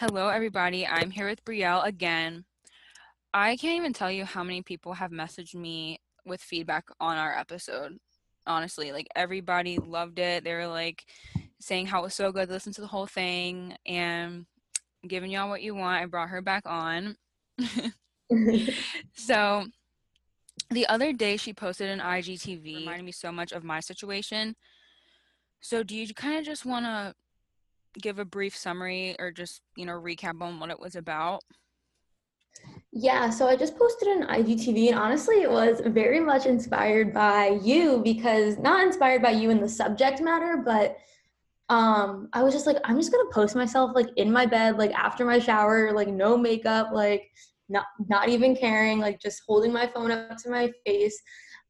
Hello, everybody. I'm here with Brielle again. I can't even tell you how many people have messaged me with feedback on our episode. Honestly, like everybody loved it. They were like saying how it was so good listen to the whole thing and giving y'all what you want. I brought her back on. so the other day she posted an IGTV reminded me so much of my situation. So do you kind of just want to give a brief summary or just, you know, recap on what it was about? Yeah, so I just posted an IGTV, and honestly, it was very much inspired by you because not inspired by you in the subject matter, but um, I was just like, I'm just gonna post myself like in my bed, like after my shower, like no makeup, like not not even caring, like just holding my phone up to my face,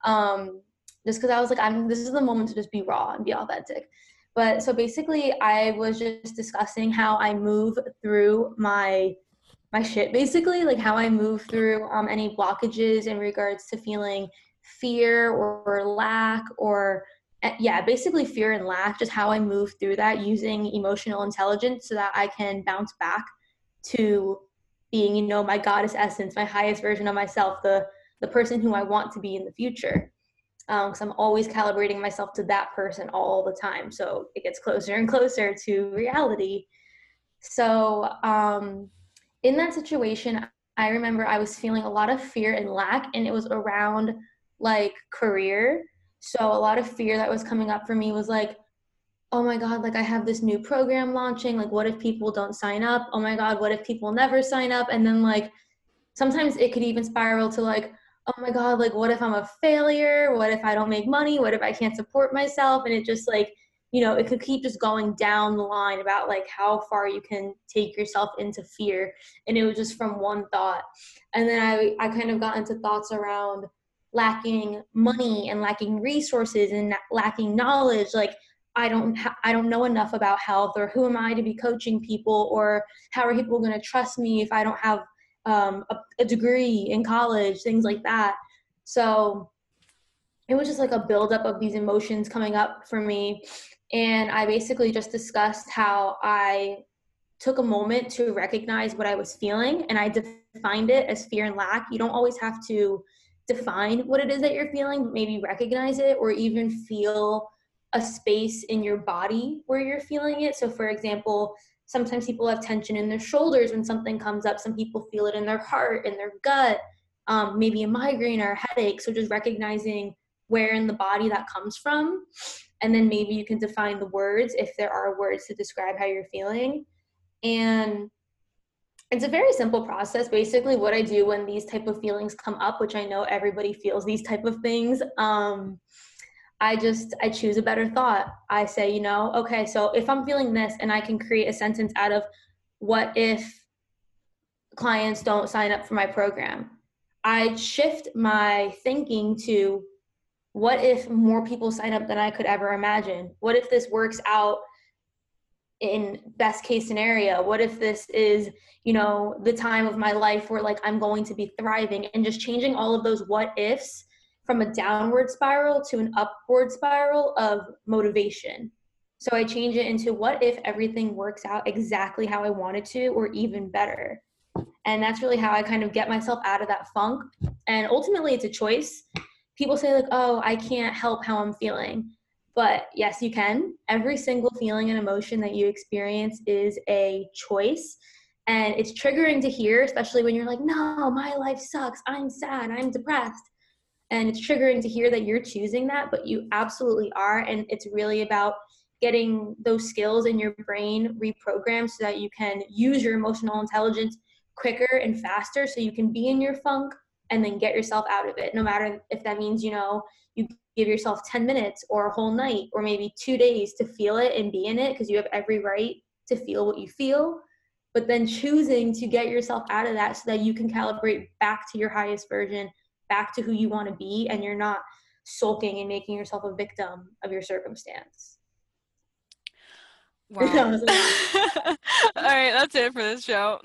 um, just because I was like, I'm this is the moment to just be raw and be authentic. But so basically, I was just discussing how I move through my my shit basically like how i move through um, any blockages in regards to feeling fear or, or lack or eh, yeah basically fear and lack just how i move through that using emotional intelligence so that i can bounce back to being you know my goddess essence my highest version of myself the the person who i want to be in the future because um, i'm always calibrating myself to that person all the time so it gets closer and closer to reality so um in that situation, I remember I was feeling a lot of fear and lack, and it was around like career. So a lot of fear that was coming up for me was like, oh my God, like I have this new program launching. Like, what if people don't sign up? Oh my God, what if people never sign up? And then, like, sometimes it could even spiral to like, oh my God, like, what if I'm a failure? What if I don't make money? What if I can't support myself? And it just like, you know, it could keep just going down the line about like how far you can take yourself into fear. And it was just from one thought. And then I, I kind of got into thoughts around lacking money and lacking resources and lacking knowledge. Like, I don't I don't know enough about health or who am I to be coaching people or how are people going to trust me if I don't have um, a, a degree in college, things like that. So it was just like a buildup of these emotions coming up for me and I basically just discussed how I took a moment to recognize what I was feeling and I defined it as fear and lack. You don't always have to define what it is that you're feeling, maybe recognize it or even feel a space in your body where you're feeling it. So, for example, sometimes people have tension in their shoulders when something comes up, some people feel it in their heart, in their gut, um, maybe a migraine or a headache. So, just recognizing where in the body that comes from. And then maybe you can define the words if there are words to describe how you're feeling. And it's a very simple process. Basically what i do when these type of feelings come up which i know everybody feels these type of things um, i just i choose a better thought i say you know okay so if i'm feeling this and i can create a sentence out of what if clients don't sign up for my program i shift my thinking to what if more people sign up than I could ever imagine? What if this works out in best case scenario? What if this is, you know, the time of my life where like I'm going to be thriving and just changing all of those what ifs from a downward spiral to an upward spiral of motivation. So I change it into what if everything works out exactly how I wanted to or even better. And that's really how I kind of get myself out of that funk. And ultimately it's a choice. People say like oh i can't help how i'm feeling. But yes you can. Every single feeling and emotion that you experience is a choice. And it's triggering to hear especially when you're like no my life sucks. I'm sad. I'm depressed and it's triggering to hear that you're choosing that but you absolutely are and it's really about getting those skills in your brain reprogrammed so that you can use your emotional intelligence quicker and faster so you can be in your funk and then get yourself out of it no matter if that means you know you give yourself 10 minutes or a whole night or maybe two days to feel it and be in it because you have every right to feel what you feel but then choosing to get yourself out of that so that you can calibrate back to your highest version back to who you want to be and you're not sulking and making yourself a victim of your circumstance Wow. All right, that's it for this show.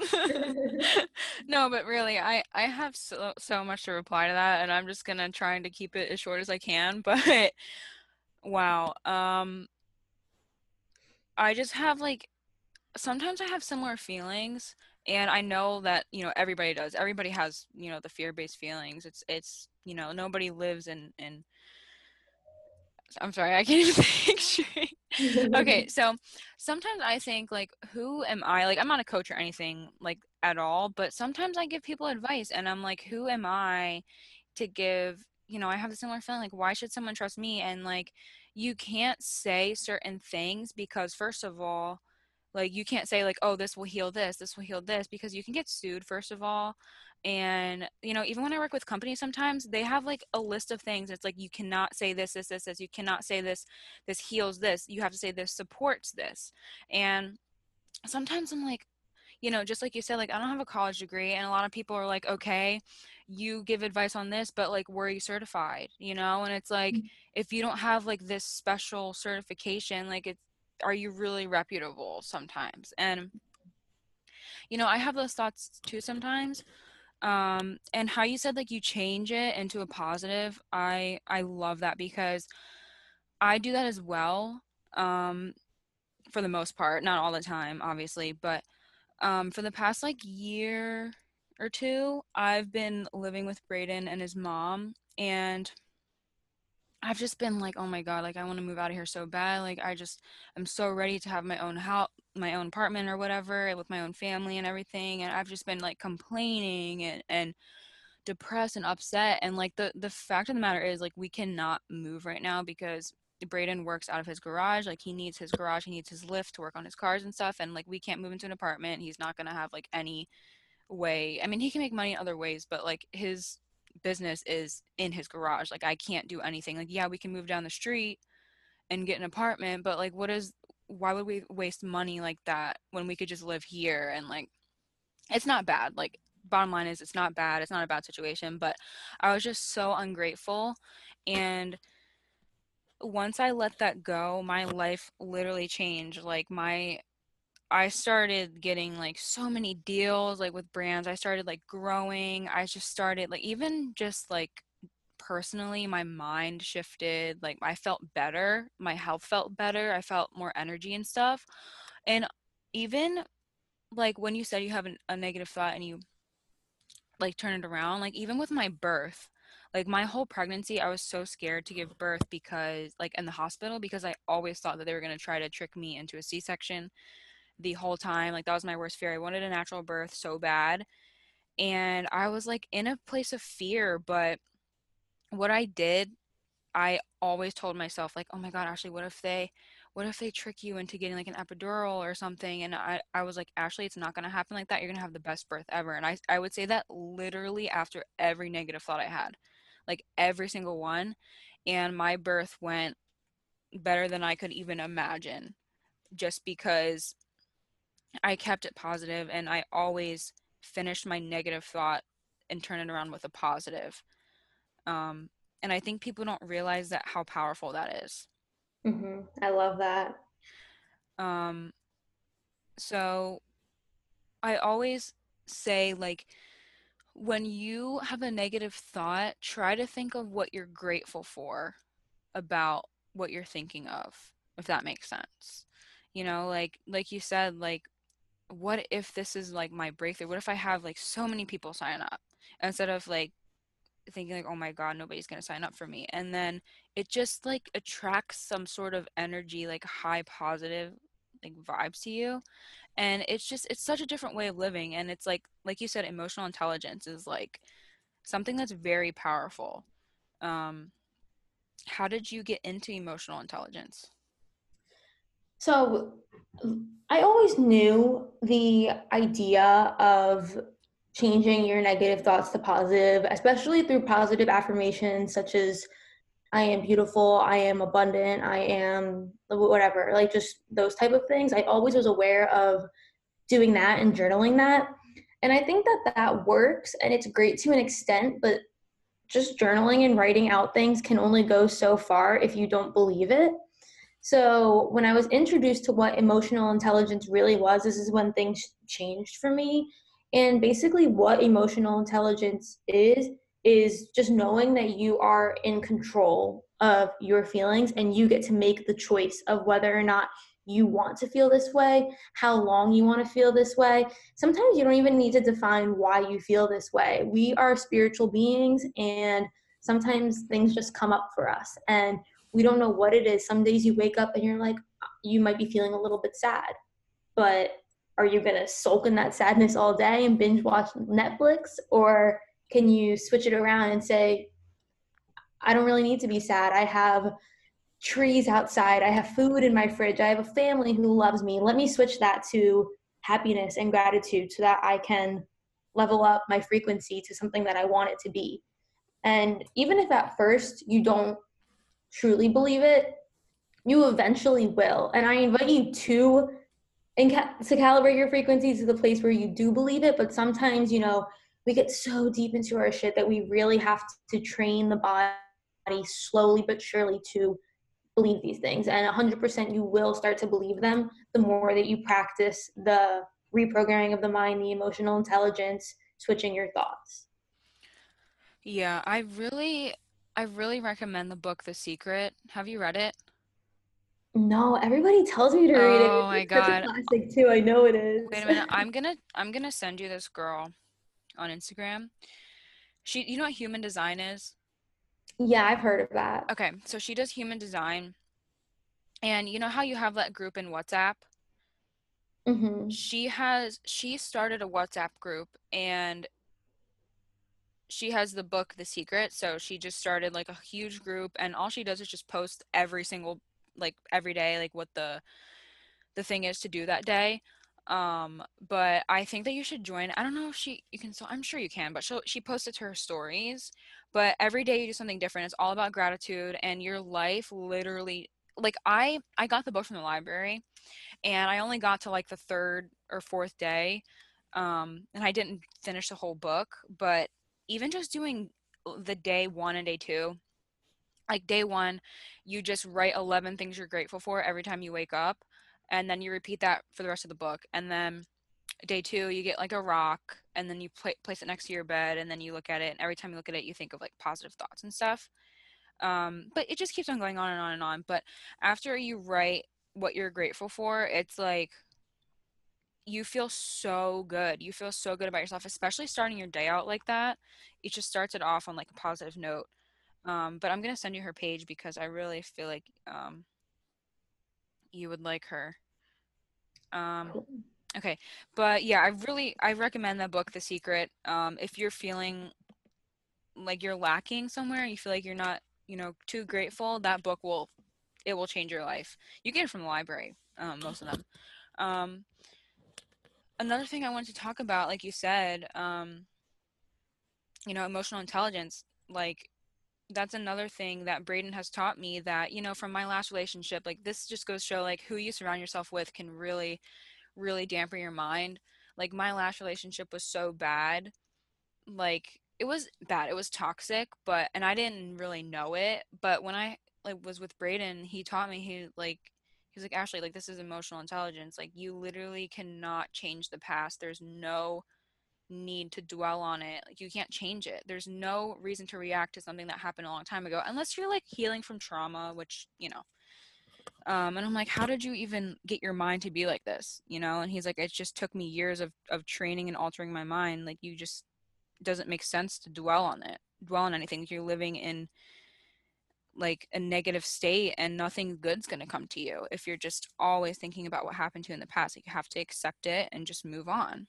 no, but really, I I have so so much to reply to that, and I'm just gonna try to keep it as short as I can. But wow, um, I just have like sometimes I have similar feelings and I know that, you know, everybody does. Everybody has, you know, the fear-based feelings. It's it's, you know, nobody lives in in I'm sorry, I can't even think straight. okay, so sometimes I think like who am I? Like I'm not a coach or anything like at all, but sometimes I give people advice and I'm like who am I to give, you know, I have a similar feeling like why should someone trust me and like you can't say certain things because first of all, like you can't say like oh this will heal this, this will heal this because you can get sued first of all and you know even when i work with companies sometimes they have like a list of things. It's like you cannot say this this this this. You cannot say this. This heals this. You have to say this supports this. And sometimes i'm like you know just like you said like i don't have a college degree and a lot of people are like okay you give advice on this but like were you certified? You know and it's like mm-hmm. if you don't have like this special certification like it's are you really reputable sometimes? And you know i have those thoughts too sometimes um and how you said like you change it into a positive i i love that because i do that as well um for the most part not all the time obviously but um for the past like year or two i've been living with braden and his mom and I've just been like, oh my god, like I want to move out of here so bad. Like I just I'm so ready to have my own house, my own apartment or whatever with my own family and everything. And I've just been like complaining and and depressed and upset. And like the the fact of the matter is like we cannot move right now because Braden works out of his garage. Like he needs his garage, he needs his lift to work on his cars and stuff. And like we can't move into an apartment. He's not gonna have like any way. I mean, he can make money in other ways, but like his business is in his garage. Like I can't do anything. Like yeah, we can move down the street and get an apartment, but like what is why would we waste money like that when we could just live here and like it's not bad. Like bottom line is it's not bad. It's not a bad situation, but I was just so ungrateful and once I let that go, my life literally changed. Like my I started getting like so many deals like with brands. I started like growing. I just started like even just like personally my mind shifted. Like I felt better. My health felt better. I felt more energy and stuff. And even like when you said you have an, a negative thought and you like turn it around, like even with my birth, like my whole pregnancy i was so scared to give birth because like in the hospital because i always thought that they were going to try to trick me into a c-section the whole time. Like that was my worst fear. I wanted a natural birth so bad. And I was like in a place of fear, but what I did, I always told myself like, "Oh my god, Ashley, what if they what if they trick you into getting like an epidural or something?" And I I was like, "Ashley, it's not going to happen like that. You're going to have the best birth ever." And I I would say that literally after every negative thought I had. Like every single one, and my birth went better than I could even imagine just because I kept it positive and I always finished my negative thought and turn it around with a positive. Um, and I think people don't realize that how powerful that is. Mm-hmm. I love that. Um, so I always say, like, when you have a negative thought, try to think of what you're grateful for about what you're thinking of, if that makes sense. You know, like like you said, like what if this is like my breakthrough? What if I have like so many people sign up instead of like thinking like, oh my god, nobody's gonna sign up for me, and then it just like attracts some sort of energy, like high positive like vibes to you, and it's just it's such a different way of living, and it's like like you said, emotional intelligence is like something that's very powerful. Um, how did you get into emotional intelligence? So I always knew the idea of changing your negative thoughts to positive, especially through positive affirmations such as I am beautiful, I am abundant, I am whatever, like just those type of things. I always was aware of doing that and journaling that. And I think that that works and it's great to an extent, but just journaling and writing out things can only go so far if you don't believe it. So when I was introduced to what emotional intelligence really was, this is when things changed for me. And basically, what emotional intelligence is, is just knowing that you are in control of your feelings and you get to make the choice of whether or not you want to feel this way, how long you want to feel this way. Sometimes you don't even need to define why you feel this way. We are spiritual beings, and sometimes things just come up for us, and we don't know what it is. Some days you wake up and you're like, you might be feeling a little bit sad, but are you going to sulk in that sadness all day and binge watch Netflix? Or can you switch it around and say, I don't really need to be sad. I have trees outside. I have food in my fridge. I have a family who loves me. Let me switch that to happiness and gratitude so that I can level up my frequency to something that I want it to be. And even if at first you don't truly believe it, you eventually will. And I invite you to and to calibrate your frequency to the place where you do believe it. But sometimes, you know, we get so deep into our shit that we really have to train the body slowly but surely to believe these things. And 100% you will start to believe them the more that you practice the reprogramming of the mind, the emotional intelligence, switching your thoughts. Yeah, I really I really recommend the book The Secret. Have you read it? No, everybody tells me to read it. Oh my god, It's a god. classic too. I know it is. Wait a minute. I'm gonna I'm gonna send you this girl on Instagram. She you know what human design is? yeah, I've heard of that. Okay, so she does human design. And you know how you have that group in WhatsApp? Mm-hmm. She has she started a WhatsApp group and she has the book The Secret. So she just started like a huge group and all she does is just post every single like every day like what the the thing is to do that day. Um, but I think that you should join. I don't know if she you can so I'm sure you can, but she she posted to her stories. But every day you do something different. It's all about gratitude and your life literally like I I got the book from the library and I only got to like the third or fourth day. Um, and I didn't finish the whole book, but even just doing the day one and day two, like day one, you just write 11 things you're grateful for every time you wake up, and then you repeat that for the rest of the book. And then day two, you get like a rock, and then you pla place it next to your bed, and then you look at it, and every time you look at it, you think of like positive thoughts and stuff. Um, but it just keeps on going on and on and on. But after you write what you're grateful for, it's like you feel so good. You feel so good about yourself, especially starting your day out like that. It just starts it off on like a positive note. Um, but I'm gonna send you her page because I really feel like um, you would like her. Um, okay, but yeah, I really I recommend that book, The Secret. Um, if you're feeling like you're lacking somewhere, you feel like you're not, you know, too grateful, that book will it will change your life. You get it from the library, um, most of them. Another thing I wanted to talk about, like you said, um, you know, emotional intelligence, like that's another thing that Braden has taught me that, you know, from my last relationship, like this just goes show like who you surround yourself with can really, really dampen your mind. Like my last relationship was so bad. Like it was bad. It was toxic, but and I didn't really know it. But when I like was with Braden, he taught me he like he's like Ashley, like this is emotional intelligence. Like you literally cannot change the past. There's no need to dwell on it. Like you can't change it. There's no reason to react to something that happened a long time ago unless you're like healing from trauma, which, you know. Um and I'm like, how did you even get your mind to be like this? You know? And he's like, it just took me years of of training and altering my mind. Like you just doesn't make sense to dwell on it. Dwell on anything. You're living in like a negative state and nothing good's going to come to you if you're just always thinking about what happened to you in the past. Like you have to accept it and just move on.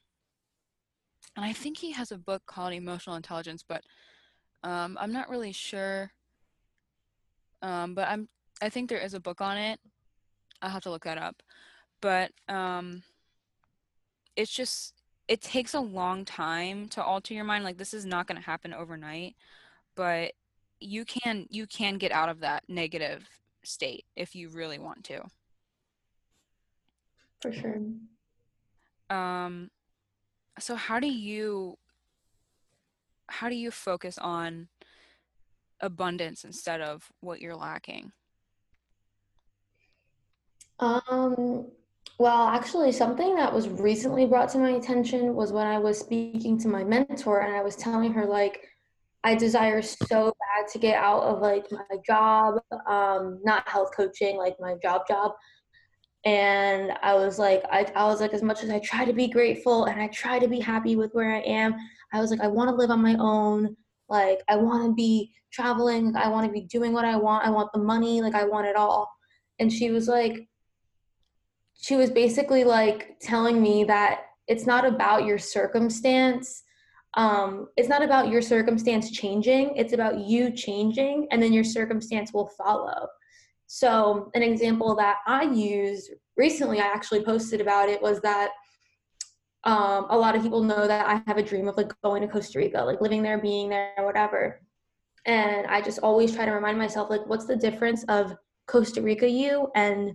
And I think he has a book called Emotional Intelligence, but um, I'm not really sure. Um, but I'm I think there is a book on it. I'll have to look that up. But um, it's just it takes a long time to alter your mind. Like this is not going to happen overnight, but you can you can get out of that negative state if you really want to. For sure. Um, so how do you how do you focus on abundance instead of what you're lacking? Um, well, actually, something that was recently brought to my attention was when I was speaking to my mentor and I was telling her, like, I desire so bad to get out of like my job, um, not health coaching, like my job job. and I was like, I, I was like, as much as I try to be grateful and I try to be happy with where I am, I was like, I want to live on my own. Like, I want to be traveling. I want to be doing what I want. I want the money. Like, I want it all. And she was like, she was basically like telling me that it's not about your circumstance. Um, it's not about your circumstance changing. It's about you changing, and then your circumstance will follow. So, an example that I used recently, I actually posted about it, was that um, a lot of people know that I have a dream of like going to Costa Rica, like living there, being there, whatever. And I just always try to remind myself, like, what's the difference of Costa Rica you and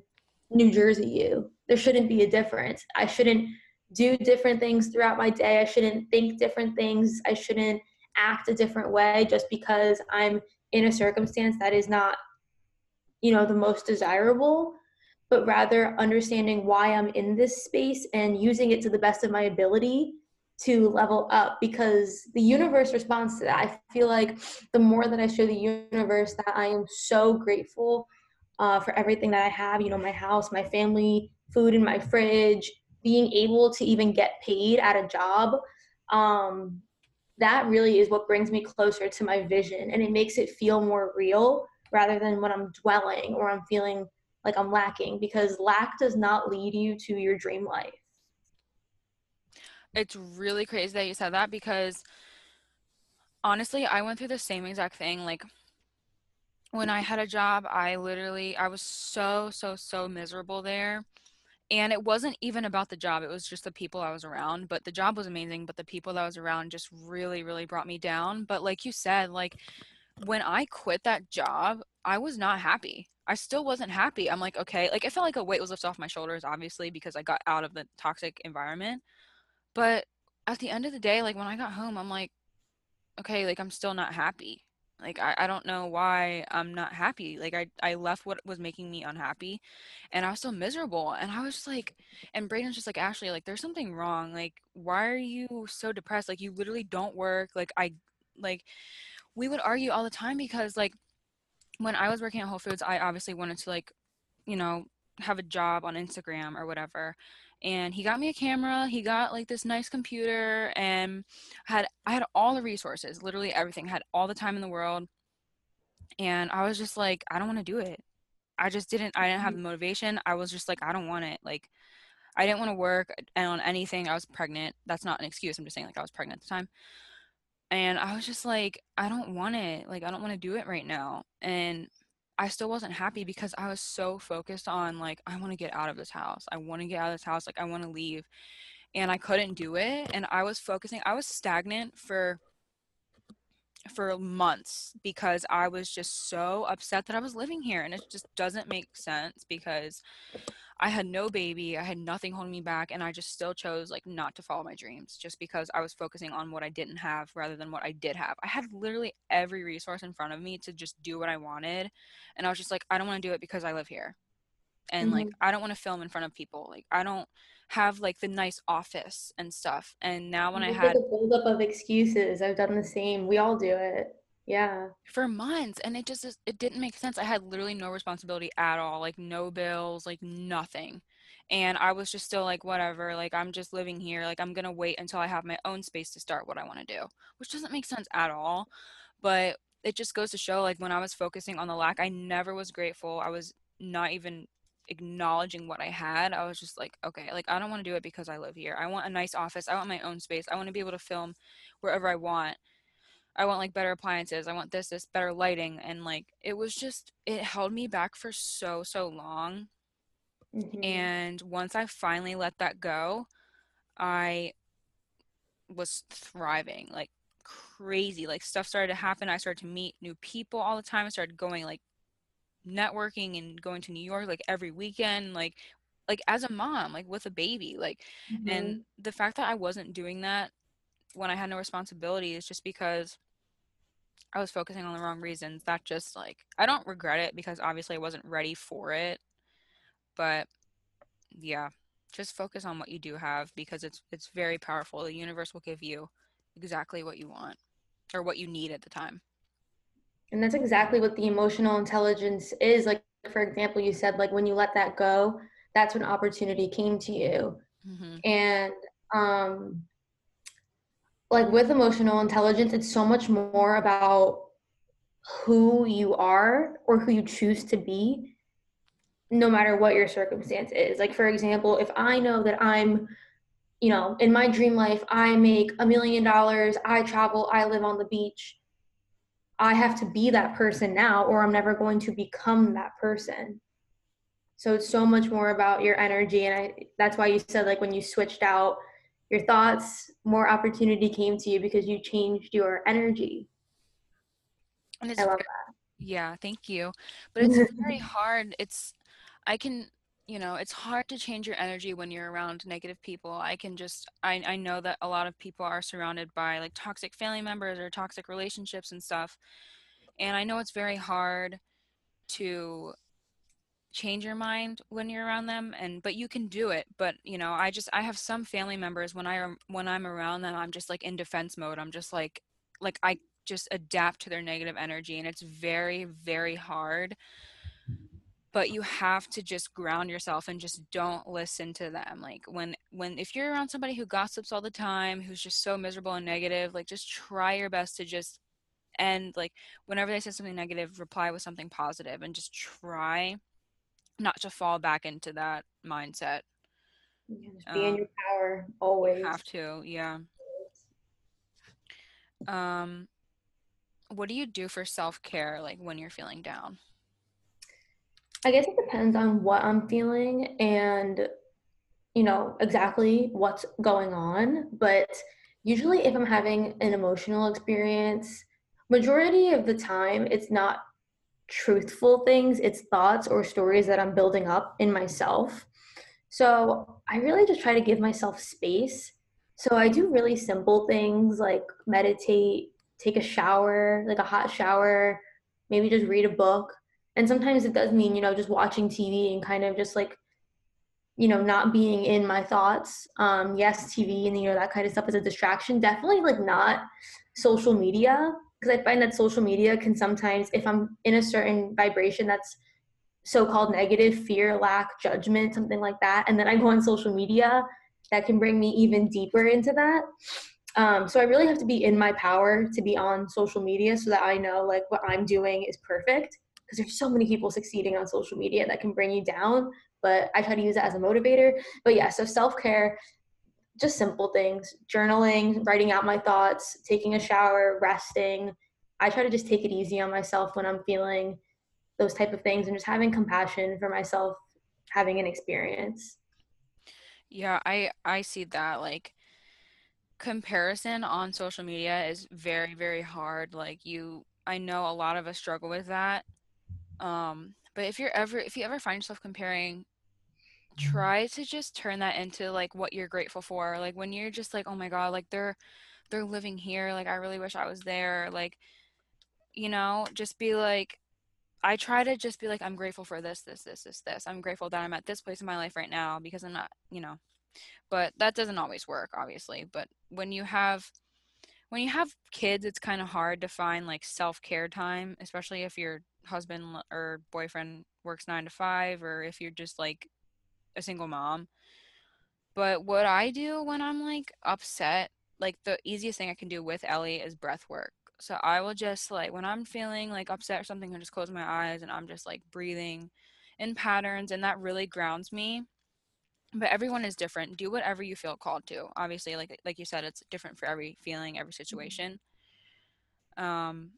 New Jersey you? There shouldn't be a difference. I shouldn't do different things throughout my day. I shouldn't think different things. I shouldn't act a different way just because I'm in a circumstance that is not you know the most desirable but rather understanding why i'm in this space and using it to the best of my ability to level up because the universe responds to that i feel like the more that i show the universe that i am so grateful uh, for everything that i have you know my house my family food in my fridge being able to even get paid at a job um, that really is what brings me closer to my vision and it makes it feel more real rather than when I'm dwelling or I'm feeling like I'm lacking because lack does not lead you to your dream life. It's really crazy that you said that because honestly, I went through the same exact thing. Like when I had a job, I literally I was so so so miserable there. And it wasn't even about the job. It was just the people I was around. But the job was amazing, but the people that I was around just really really brought me down. But like you said, like when I quit that job, I was not happy. I still wasn't happy. I'm like, okay, like it felt like a weight was lifted off my shoulders, obviously, because I got out of the toxic environment. But at the end of the day, like when I got home, I'm like, okay, like I'm still not happy. Like I, I don't know why I'm not happy. Like I, I left what was making me unhappy and I was so miserable. And I was just like and Braden's just like, Ashley, like there's something wrong. Like, why are you so depressed? Like you literally don't work. Like I like we would argue all the time because like when I was working at Whole Foods, I obviously wanted to like, you know, have a job on Instagram or whatever. And he got me a camera, he got like this nice computer and had I had all the resources, literally everything, had all the time in the world. And I was just like, I don't want to do it. I just didn't I didn't have mm-hmm. the motivation. I was just like, I don't want it. Like I didn't want to work on anything. I was pregnant. That's not an excuse. I'm just saying like I was pregnant at the time and I was just like, I don't want it. Like, I don't want to do it right now. And I still wasn't happy because I was so focused on, like, I want to get out of this house. I want to get out of this house. Like, I want to leave. And I couldn't do it. And I was focusing, I was stagnant for for months because I was just so upset that I was living here and it just doesn't make sense because I had no baby, I had nothing holding me back, and I just still chose like not to follow my dreams just because I was focusing on what I didn't have rather than what I did have. I had literally every resource in front of me to just do what I wanted, and I was just like, I don't want to do it because I live here, and mm-hmm. like I don't want to film in front of people. Like I don't have like the nice office and stuff. And now when I had a buildup of excuses, I've done the same. We all do it. Yeah. For months. And it just, it didn't make sense. I had literally no responsibility at all, like no bills, like nothing. And I was just still like, whatever, like I'm just living here. Like I'm to wait until I have my own space to start what I want to do, which doesn't make sense at all. But it just goes to show like when I was focusing on the lack, I never was grateful. I was not even acknowledging what I had. I was just like, okay, like I don't want to do it because I live here. I want a nice office. I want my own space. I want to be able to film wherever I want. I want like better appliances. I want this, this, better lighting. And like it was just, it held me back for so, so long. Mm-hmm. And once I finally let that go, I was thriving like crazy. Like stuff started to happen. I started to meet new people all the time. I started going like networking and going to New York like every weekend. Like like as a mom like with a baby like mm-hmm. and the fact that i wasn't doing that when I had no responsibilities just because I was focusing on the wrong reasons. That just like I don't regret it because obviously I wasn't ready for it. But yeah, just focus on what you do have because it's it's very powerful. The universe will give you exactly what you want or what you need at the time. And that's exactly what the emotional intelligence is. Like for example, you said like when you let that go, that's when opportunity came to you. Mm-hmm. And um, like with emotional intelligence, it's so much more about who you are or who you choose to be, no matter what your circumstance is. Like, for example, if I know that I'm, you know, in my dream life, I make a million dollars, I travel, I live on the beach. I have to be that person now, or I'm never going to become that person. So it's so much more about your energy. And I, that's why you said, like, when you switched out your thoughts, more opportunity came to you because you changed your energy. And it's I love that. Yeah, thank you. But it's very hard. It's I can you know it's hard to change your energy when you're around negative people i can just I, I know that a lot of people are surrounded by like toxic family members or toxic relationships and stuff and i know it's very hard to change your mind when you're around them and but you can do it but you know i just i have some family members when i when i'm around them i'm just like in defense mode i'm just like like i just adapt to their negative energy and it's very very hard but you have to just ground yourself and just don't listen to them like when when if you're around somebody who gossips all the time who's just so miserable and negative like just try your best to just end like whenever they say something negative reply with something positive and just try not to fall back into that mindset. Yeah, be um, in your power always. Have to, yeah. Um, what do you do for self care, like when you're feeling down? I guess it depends on what I'm feeling and, you know, exactly what's going on. But usually, if I'm having an emotional experience, majority of the time, it's not truthful things, it's thoughts or stories that I'm building up in myself. So I really just try to give myself space. So I do really simple things like meditate, take a shower, like a hot shower, maybe just read a book. And sometimes it does mean, you know, just watching TV and kind of just like, you know, not being in my thoughts. Um, yes, TV and, you know, that kind of stuff is a distraction. Definitely like not social media because I find that social media can sometimes, if I'm in a certain vibration that's so-called negative, fear, lack, judgment, something like that, and then I go on social media, that can bring me even deeper into that. Um, so I really have to be in my power to be on social media so that I know like what I'm doing is perfect. Because there's so many people succeeding on social media that can bring you down, but I try to use it as a motivator. But yeah, so self care just simple things journaling writing out my thoughts taking a shower resting. I try to just take it easy on myself when i'm feeling those type of things and just having compassion for myself having an experience. Yeah i i see that like comparison on social media is very very hard like you i know a lot of us struggle with that. Um but if you're ever if you ever find yourself comparing Mm-hmm. try to just turn that into like what you're grateful for like when you're just like oh my god like they're they're living here like i really wish i was there like you know just be like i try to just be like i'm grateful for this this this this this. I'm grateful that i'm at this place in my life right now because i'm not you know. But that doesn't always work obviously but when you have when you have kids it's kind of hard to find like self-care time especially if your husband or boyfriend works 9 to 5 or if you're just like a single mom. But what I do when I'm like upset, like the easiest thing I can do with Ellie is breath work. So I will just like when I'm feeling like upset or something, I just close my eyes and I'm just like breathing in patterns and that really grounds me. But everyone is different. Do whatever you feel called to. Obviously, like like you said, it's different for every feeling, every mm-hmm. situation. Um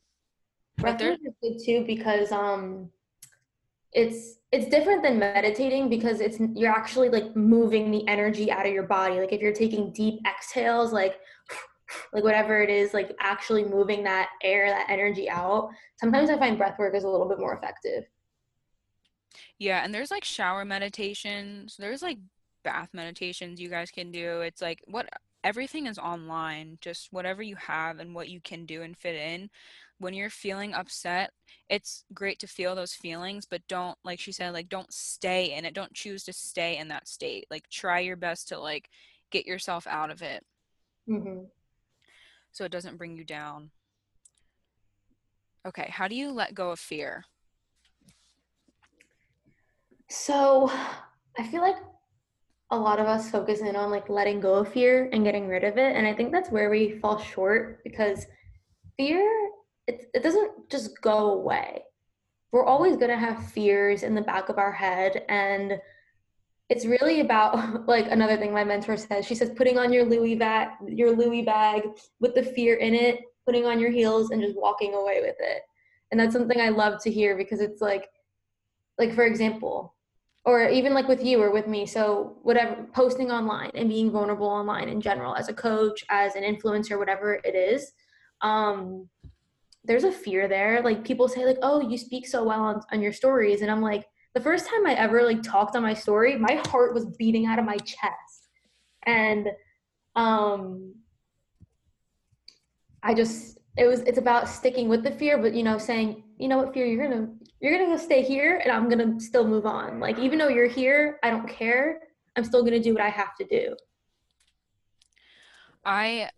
breath work is good too because um it's it's different than meditating because it's you're actually like moving the energy out of your body. Like if you're taking deep exhales like like whatever it is like actually moving that air that energy out sometimes i find breath work is a little bit more effective. Yeah and there's like shower meditations there's like bath meditations you guys can do. It's like what everything is online just whatever you have and what you can do and fit in when you're feeling upset, it's great to feel those feelings, but don't, like she said, like don't stay in it. Don't choose to stay in that state. Like try your best to like get yourself out of it. Mm-hmm. So it doesn't bring you down. Okay, how do you let go of fear? So I feel like a lot of us focus in on like letting go of fear and getting rid of it. And I think that's where we fall short because fear, it, it doesn't just go away. We're always going to have fears in the back of our head. And it's really about like another thing my mentor says. She says, putting on your Louis bag, your Louis bag with the fear in it, putting on your heels and just walking away with it. And that's something I love to hear because it's like, like for example, or even like with you or with me so whatever posting online and being vulnerable online in general as a coach as an influencer whatever it is um there's a fear there. Like people say like oh you speak so well on, on your stories. And i'm like the first time i ever like talked on my story my heart was beating out of my chest. And um i just it was it's about sticking with the fear but you know saying you know what fear you're gonna you're gonna go stay here and i'm gonna still move on. Like even though you're here i don't care. I'm still gonna do what i have to do. I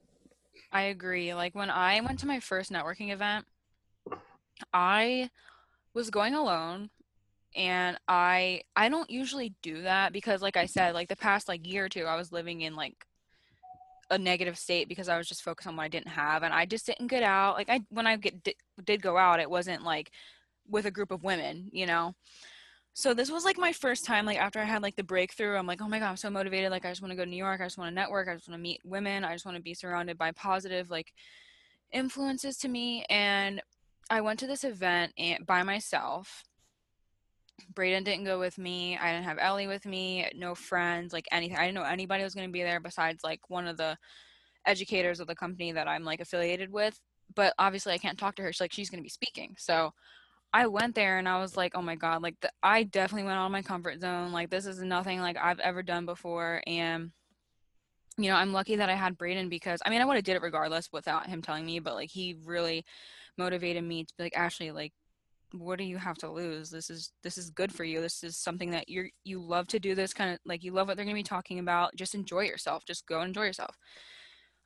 i agree like when i went to my first networking event i was going alone and i i don't usually do that because like i said like the past like year or two i was living in like a negative state because I was just focused on what I didn't have, and I just didn't get out. Like I, when I get did, did go out, it wasn't like with a group of women, you know. So this was like my first time, like after I had like the breakthrough, I'm like, oh my god, I'm so motivated. Like I just want to go to New York. I just want to network. I just want to meet women. I just want to be surrounded by positive like influences to me. And I went to this event and, by myself Braden didn't go with me. I didn't have Ellie with me. No friends, like anything. I didn't know anybody was going to be there besides like one of the educators of the company that I'm like affiliated with. But obviously, I can't talk to her. She's like she's going to be speaking. So I went there and I was like, oh my god, like the, I definitely went out of my comfort zone. Like this is nothing like I've ever done before, and you know I'm lucky that I had Braden because I mean I would have did it regardless without him telling me, but like he really motivated me to be like Ashley, like what do you have to lose? This is this is good for you. This is something that you're you love to do this kind of like you love what they're going to be talking about. Just enjoy yourself. Just go enjoy yourself.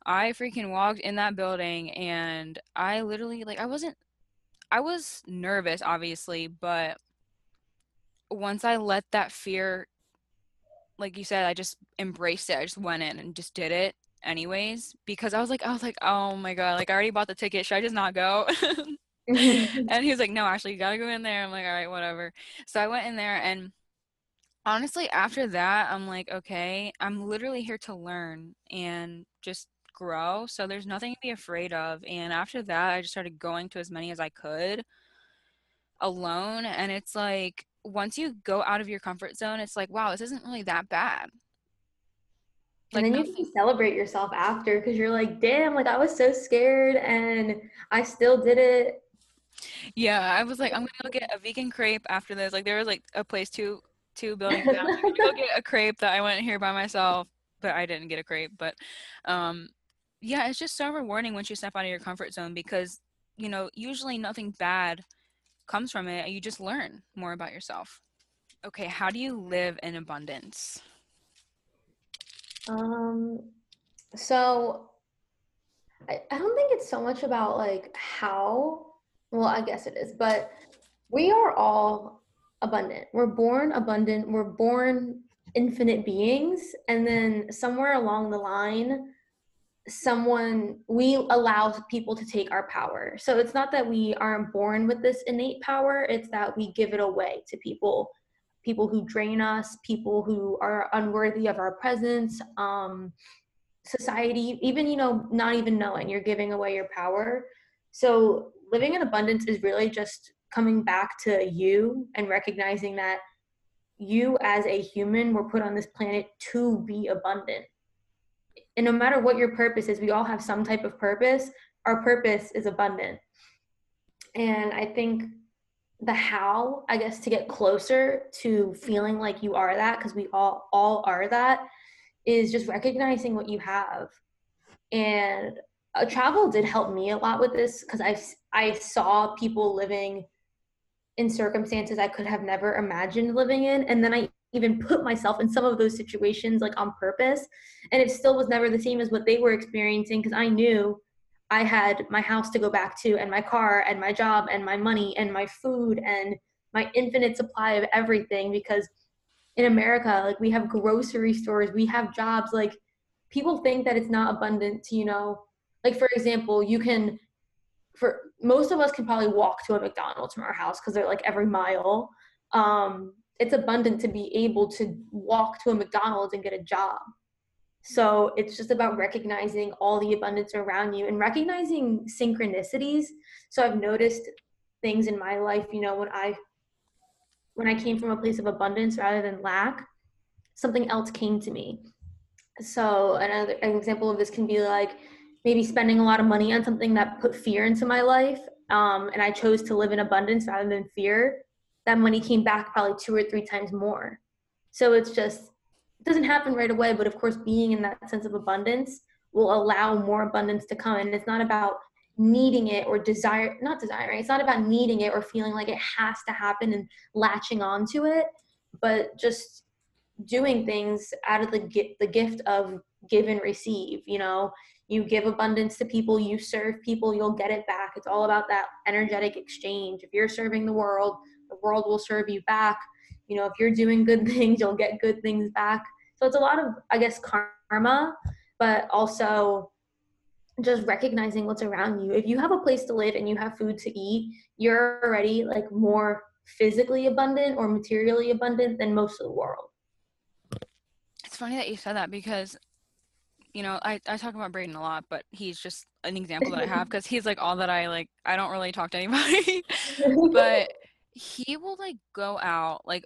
I freaking walked in that building and i literally like i wasn't i was nervous obviously but once i let that fear like you said i just embraced it i just went in and just did it anyways because i was like i was like oh my god like i already bought the ticket should i just not go and he was like, no, Ashley, you gotta go in there. I'm like, all right, whatever. So I went in there, and honestly, after that, I'm like, okay, I'm literally here to learn and just grow. So there's nothing to be afraid of. And after that, I just started going to as many as I could alone. And it's like, once you go out of your comfort zone, it's like, wow, this isn't really that bad. Like and then you can celebrate yourself after because you're like, damn, like I was so scared and I still did it. Yeah, I was like, I'm gonna go get a vegan crepe after this. Like there was like a place two two buildings down. I'm gonna go get a crepe that I went here by myself, but I didn't get a crepe. But um, yeah, it's just so rewarding once you step out of your comfort zone because you know usually nothing bad comes from it. You just learn more about yourself. Okay, how do you live in abundance? Um, so I, I don't think it's so much about like how well, I guess it is, but we are all abundant. We're born abundant. We're born infinite beings. And then somewhere along the line, someone, we allow people to take our power. So it's not that we aren't born with this innate power, it's that we give it away to people. People who drain us, people who are unworthy of our presence, um, society, even, you know, not even knowing you're giving away your power. So living in abundance is really just coming back to you and recognizing that you as a human were put on this planet to be abundant. And no matter what your purpose is, we all have some type of purpose. Our purpose is abundant. And I think the how, I guess, to get closer to feeling like you are that, because we all all are that, is just recognizing what you have. And uh, travel did help me a lot with this because I I saw people living in circumstances I could have never imagined living in, and then I even put myself in some of those situations like on purpose, and it still was never the same as what they were experiencing because I knew I had my house to go back to, and my car, and my job, and my money, and my food, and my infinite supply of everything because in America, like we have grocery stores, we have jobs. Like people think that it's not abundant to, you know, like for example, you can for most of us can probably walk to a McDonald's from our house because they're like every mile. Um, it's abundant to be able to walk to a McDonald's and get a job. So it's just about recognizing all the abundance around you and recognizing synchronicities. So I've noticed things in my life, you know, when I when I came from a place of abundance rather than lack, something else came to me. So another an example of this can be like maybe spending a lot of money on something that put fear into my life, um, and I chose to live in abundance rather than fear. That money came back probably two or three times more. So it's just it doesn't happen right away, but of course, being in that sense of abundance will allow more abundance to come. And it's not about needing it or desire not desiring it's not about needing it or feeling like it has to happen and latching onto it but just doing things out of the the gift of give and receive you know you give abundance to people you serve people you'll get it back it's all about that energetic exchange if you're serving the world the world will serve you back you know if you're doing good things you'll get good things back so it's a lot of i guess karma but also just recognizing what's around you. If you have a place to live and you have food to eat, you're already like more physically abundant or materially abundant than most of the world. It's funny that you said that because you know, I, I talk about Braden a lot, but he's just an example that I have because he's like all that I like. I don't really talk to anybody, but he will like go out. Like,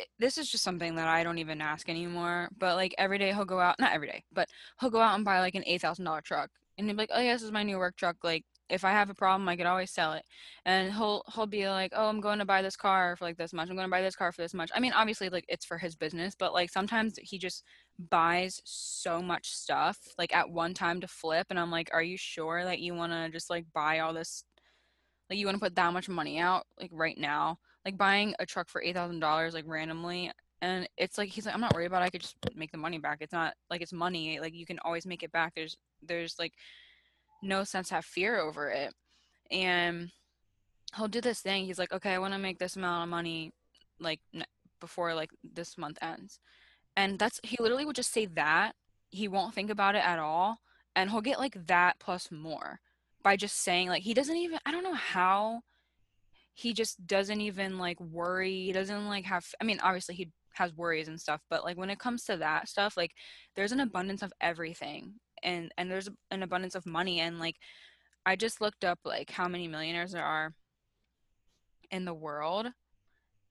eh, this is just something that I don't even ask anymore. But like every day he'll go out, not every day, but he'll go out and buy like an $8,000 truck and he'd be like, "Oh yeah, this is my new work truck. Like, if I have a problem, I could always sell it." And he'll he'll be like, "Oh, I'm going to buy this car for like this much. I'm going to buy this car for this much." I mean, obviously, like it's for his business, but like sometimes he just buys so much stuff like at one time to flip, and I'm like, "Are you sure that you want to just like buy all this? Like, you want to put that much money out like right now?" Like buying a truck for eight thousand dollars like randomly, and it's like he's like i'm not worried about it i could just make the money back it's not like it's money like you can always make it back there's there's like no sense have fear over it and he'll do this thing he's like okay i want to make this amount of money like before like this month ends and that's he literally would just say that he won't think about it at all and he'll get like that plus more by just saying like he doesn't even i don't know how he just doesn't even like worry he doesn't like have i mean obviously he has worries and stuff but like when it comes to that stuff like there's an abundance of everything and and there's an abundance of money and like i just looked up like how many millionaires there are in the world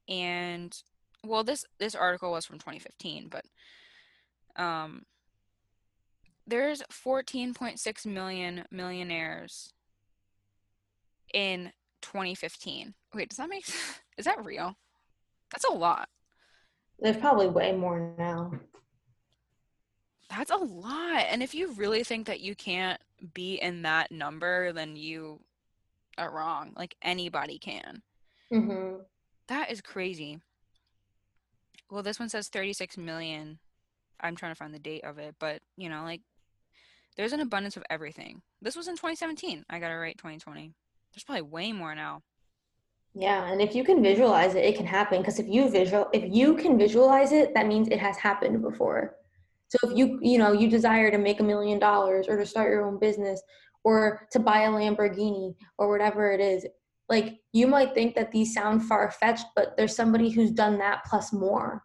and well this this article was from 2015 but um there's 14.6 million millionaires in 2015 wait does that make is that real that's a lot there's probably way more now. That's a lot. And if you really think that you can't be in that number, then you are wrong. Like anybody can. Mm-hmm. That is crazy. Well, this one says 36 million. I'm trying to find the date of it, but you know, like there's an abundance of everything. This was in 2017. I got it right 2020. There's probably way more now. Yeah, and if you can visualize it, it can happen. Because if you visual, if you can visualize it, that means it has happened before. So if you, you know, you desire to make a million dollars or to start your own business or to buy a Lamborghini or whatever it is, like you might think that these sound far fetched, but there's somebody who's done that plus more.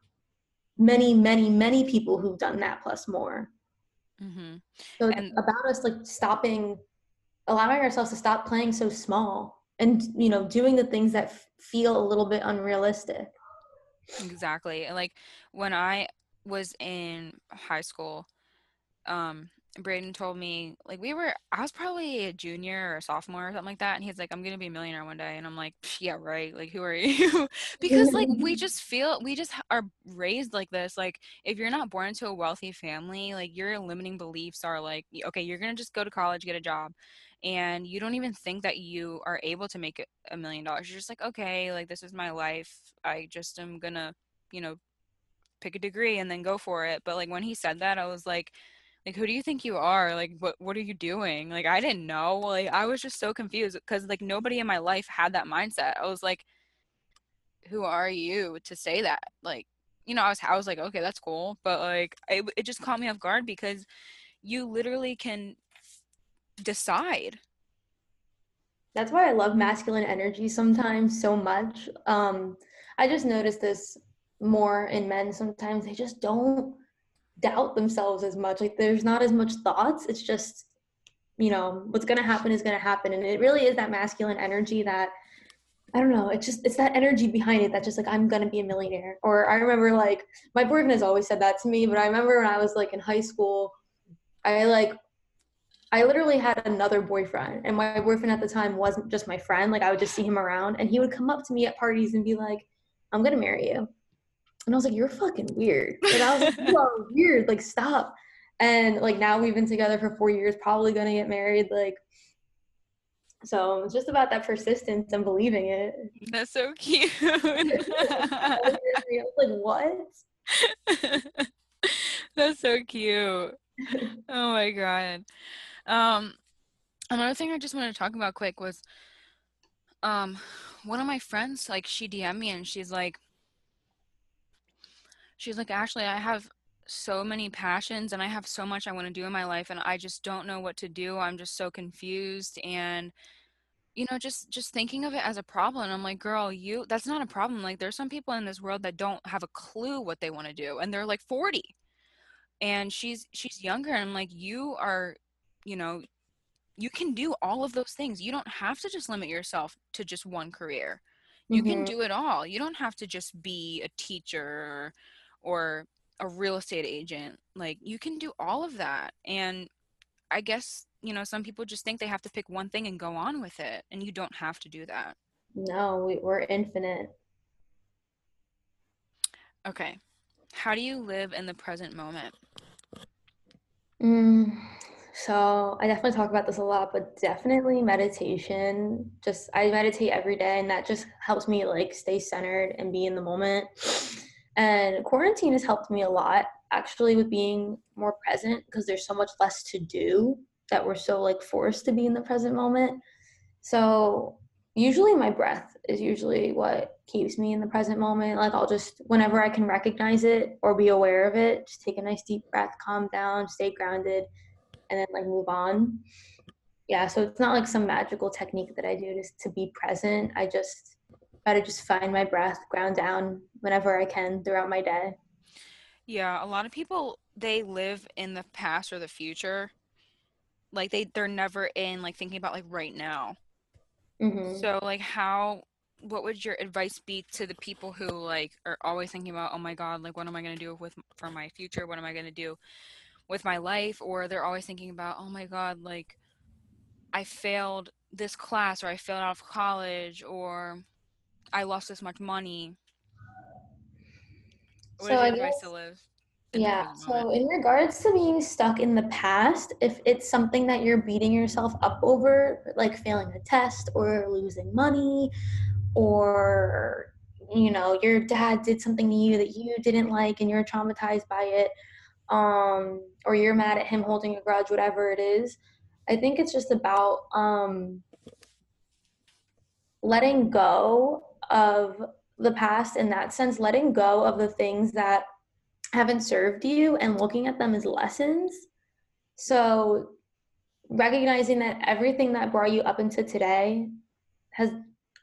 Many, many, many people who've done that plus more. Mm-hmm. So and- about us like stopping, allowing ourselves to stop playing so small and you know doing the things that f- feel a little bit unrealistic exactly like when i was in high school um Braden told me like we were I was probably a junior or a sophomore or something like that and he's like I'm going to be a millionaire one day and I'm like yeah right like who are you? Because like we just feel we just are raised like this like if you're not born into a wealthy family like your limiting beliefs are like okay you're going to just go to college get a job and you don't even think that you are able to make a million dollars. You're just like okay like this is my life. I just am gonna you know pick a degree and then go for it. But like when he said that i was like like who do you think you are like what what are you doing like i didn't know like i was just so confused because like nobody in my life had that mindset i was like who are you to say that like you know, I was I was like, okay, that's cool, but like it it just caught me off guard because you literally can decide. That's why I love masculine energy sometimes so much. Um, I just noticed this more in men sometimes. They just don't doubt themselves as much. Like there's not as much thoughts. It's just, you know, what's gonna happen is gonna happen. And it really is that masculine energy that I don't know. It's just it's that energy behind it that just like I'm gonna be a millionaire. Or I remember like my boyfriend has always said that to me, but I remember when I was like in high school, I like I literally had another boyfriend, and my boyfriend at the time wasn't just my friend. Like I would just see him around, and he would come up to me at parties and be like, "I'm gonna marry you," and I was like, "You're fucking weird." And I was like, "You are weird. Like stop." And like now we've been together for four years, probably gonna get married. Like, so it's just about that persistence and believing it. That's so cute. like what? That's so cute. oh my god. Um, another thing I just wanted to talk about quick was, um, one of my friends like she DM'd me and she's like, she's like Ashley, I have so many passions and I have so much I want to do in my life and I just don't know what to do. I'm just so confused and you know just just thinking of it as a problem i'm like girl you that's not a problem like there's some people in this world that don't have a clue what they want to do and they're like 40 and she's she's younger and i'm like you are you know, you can do all of those things. You don't have to just limit yourself to just one career. You mm-hmm. can do it all. You don't have to just be a teacher or, a real estate agent. Like you can do all of that. And I guess, you know, some people just think they have to pick one thing and go on with it. And you don't have to do that. No, we, we're infinite. Okay. How do you live in the present moment? Mm, so I definitely talk about this a lot, but definitely meditation. Just I meditate every day and that just helps me like stay centered and be in the moment. And quarantine has helped me a lot actually with being more present because there's so much less to do that we're so like forced to be in the present moment. So usually my breath is usually what keeps me in the present moment. Like I'll just whenever I can recognize it or be aware of it, just take a nice deep breath, calm down, stay grounded and then like move on. Yeah, so it's not like some magical technique that I do just to be present. I just try to just find my breath, ground down whenever I can throughout my day. Yeah, a lot of people they live in the past or the future. Like they they're never in like thinking about like right now. Mm-hmm. So like how what would your advice be to the people who like are always thinking about oh my god like what am I going to do with for my future? What am I going to do with my life or they're always thinking about oh my god like i failed this class or i failed out of college or i lost this much money so I guess, to live yeah so in regards to being stuck in the past if it's something that you're beating yourself up over like failing a test or losing money or you know your dad did something to you that you didn't like and you're traumatized by it um, or you're mad at him holding a grudge, whatever it is. I think it's just about um, letting go of the past in that sense, letting go of the things that haven't served you and looking at them as lessons. So, recognizing that everything that brought you up into today has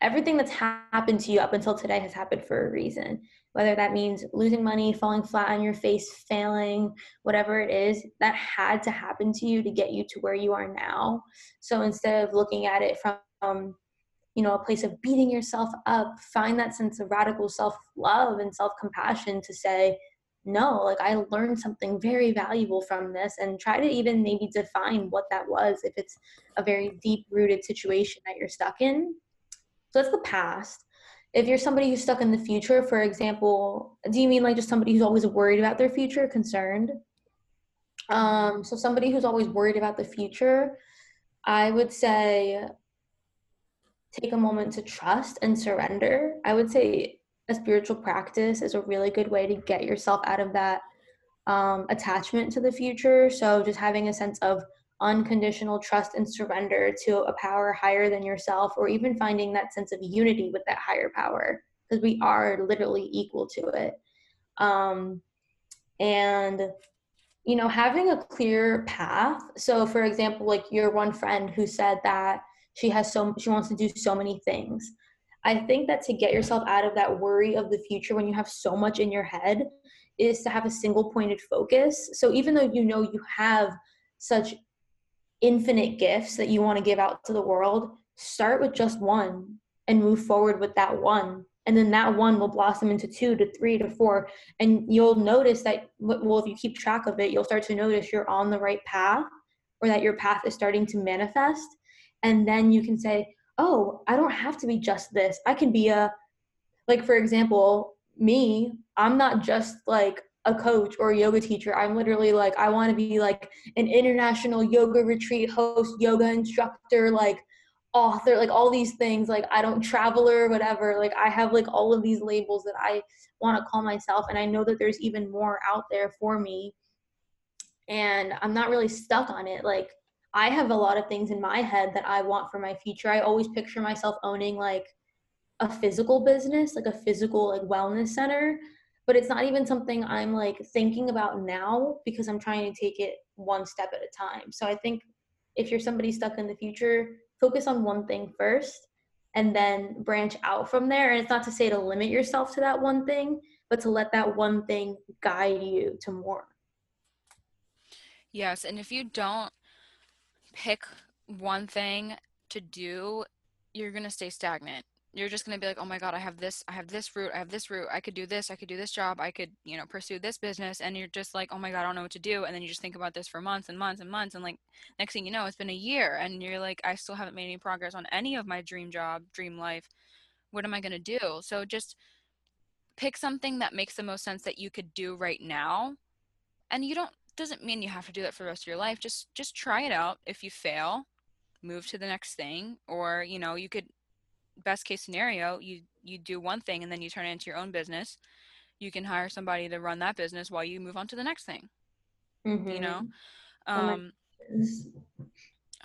everything that's happened to you up until today has happened for a reason whether that means losing money, falling flat on your face, failing, whatever it is, that had to happen to you to get you to where you are now. So instead of looking at it from, you know, a place of beating yourself up, find that sense of radical self love and self compassion to say, no, like I learned something very valuable from this and try to even maybe define what that was if it's a very deep rooted situation that you're stuck in. So that's the past if you're somebody who's stuck in the future, for example, do you mean like just somebody who's always worried about their future, concerned? Um, so somebody who's always worried about the future, I would say take a moment to trust and surrender. I would say a spiritual practice is a really good way to get yourself out of that um, attachment to the future. So just having a sense of unconditional trust and surrender to a power higher than yourself, or even finding that sense of unity with that higher power, because we are literally equal to it. Um, and you know having a clear path so for example like your one friend who said that she has so she wants to do so many things. I think that to get yourself out of that worry of the future when you have so much in your head is to have a single pointed focus. So even though you know you have such infinite gifts that you want to give out to the world start with just one and move forward with that one. And then that one will blossom into two to three to four. And you'll notice that well if you keep track of it you'll start to notice you're on the right path or that your path is starting to manifest and then you can say oh i don't have to be just this. I can be a like for example me i'm not just like a coach or a yoga teacher. I'm literally like i want to be like an international yoga retreat host yoga instructor like author like all these things. Like i don't traveler whatever. Like i have like all of these labels that i want to call myself and i know that there's even more out there for me. And i'm not really stuck on it. Like i have a lot of things in my head that i want for my future i always picture myself owning like a physical business like a physical like wellness center but it's not even something i'm like thinking about now because i'm trying to take it one step at a time so i think if you're somebody stuck in the future focus on one thing first and then branch out from there. And it's not to say to limit yourself to that one thing, but to let that one thing guide you to more. Yes. And if you don't pick one thing to do, you're going to stay stagnant you're just going to be like, oh my God, I have this, I have this route, I have this route, I could do this, I could do this job, I could, you know, pursue this business. And you're just like, oh my God, I don't know what to do. And then you just think about this for months and months and months. And like, next thing you know, it's been a year and you're like, I still haven't made any progress on any of my dream job, dream life. What am I going to do? So just pick something that makes the most sense that you could do right now. And you don't, doesn't mean you have to do that for the rest of your life. Just, just try it out. If you fail, move to the next thing or you know you could best case scenario, you you do one thing and then you turn it into your own business. You can hire somebody to run that business while you move on to the next thing. Mm-hmm. You know. Um,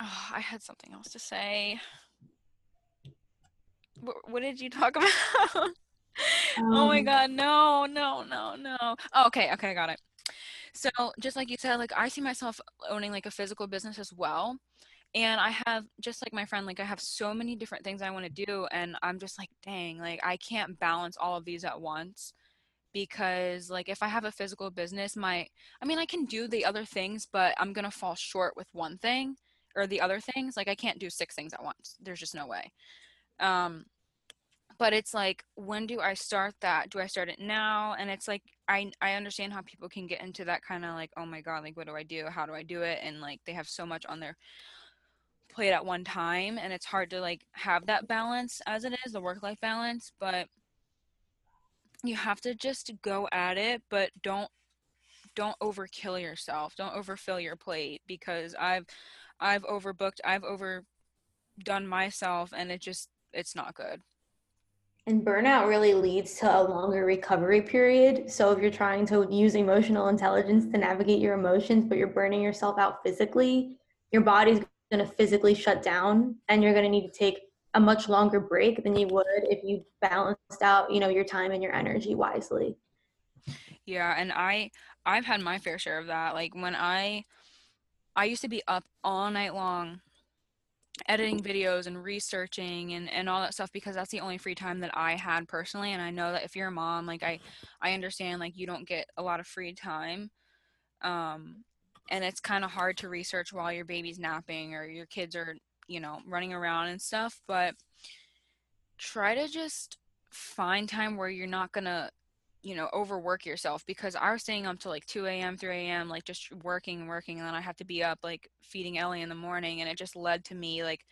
oh, I had something else to say. What, what did you talk about? um, oh my um, god, no, no, no, no. Oh, okay, okay, I got it. So, just like you said, like I see myself owning like a physical business as well and i have just like my friend like i have so many different things i want to do and i'm just like dang like i can't balance all of these at once because like if i have a physical business my i mean i can do the other things but i'm to fall short with one thing or the other things like i can't do six things at once there's just no way. Um but it's like when do i start that? Do i start it now? And it's like i i understand how people can get into that kind of like oh my god like what do i do? How do i do it? and like they have so much on their plate at one time and it's hard to like have that balance as it is the work life balance but you have to just go at it but don't don't overkill yourself don't overfill your plate because i've i've overbooked i've overdone myself and it just it's not good and burnout really leads to a longer recovery period. So, if you're trying to use emotional intelligence to navigate your emotions, but you're burning yourself out physically, your body's going to physically shut down and you're going to need to take a much longer break than you would if you balanced out you know your time and your energy wisely yeah and i i've had my fair share of that like when i i used to be up all night long editing videos and researching and, and all that stuff because that's the only free time that I had personally and I know that if you're a mom like I I understand like you don't get a lot of free time um and it's kind of hard to research while your baby's napping or your kids are you know running around and stuff but try to just find time where you're not gonna you know overwork yourself because i was staying up till like 2 a.m 3 a.m like just working and working and then i have to be up like feeding ellie in the morning and it just led to me like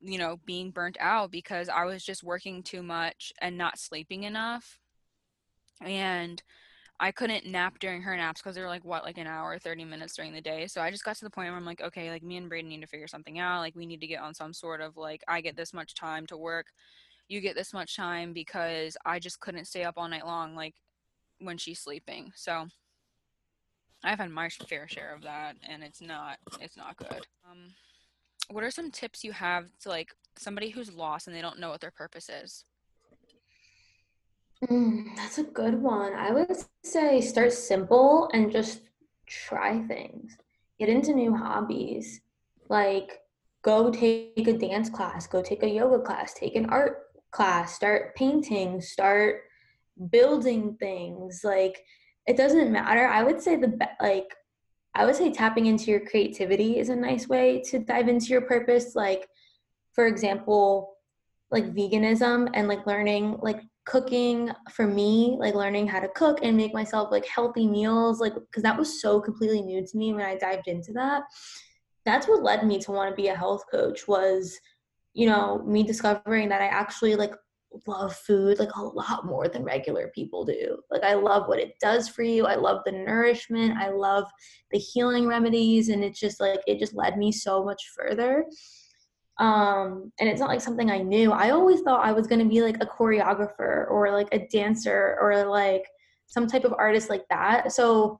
you know being burnt out because i was just working too much and not sleeping enough and I couldn't nap during her naps because they were like what like an hour, thirty minutes during the day. So I just got to the point where I'm like, okay, like me and Braden need to figure something out. Like we need to get on some sort of like I get this much time to work, you get this much time because I just couldn't stay up all night long like when she's sleeping. So I've had my fair share of that, and it's not it's not good. Um, what are some tips you have to like somebody who's lost and they don't know what their purpose is? Mm, that's a good one. I would say start simple and just try things. Get into new hobbies. Like go take a dance class, go take a yoga class, take an art class, start painting, start building things. Like it doesn't matter. I would say the like I would say tapping into your creativity is a nice way to dive into your purpose. Like for example, like veganism and like learning like cooking for me like learning how to cook and make myself like healthy meals like because that was so completely new to me when i dived into that that's what led me to want to be a health coach was you know me discovering that i actually like love food like a lot more than regular people do. Like i love what it does for you. I love the nourishment. I love the healing remedies and it's just like it just led me so much further. Um and it's not like something i knew. I always thought i was going to be like a choreographer or like a dancer or like some type of artist like that. So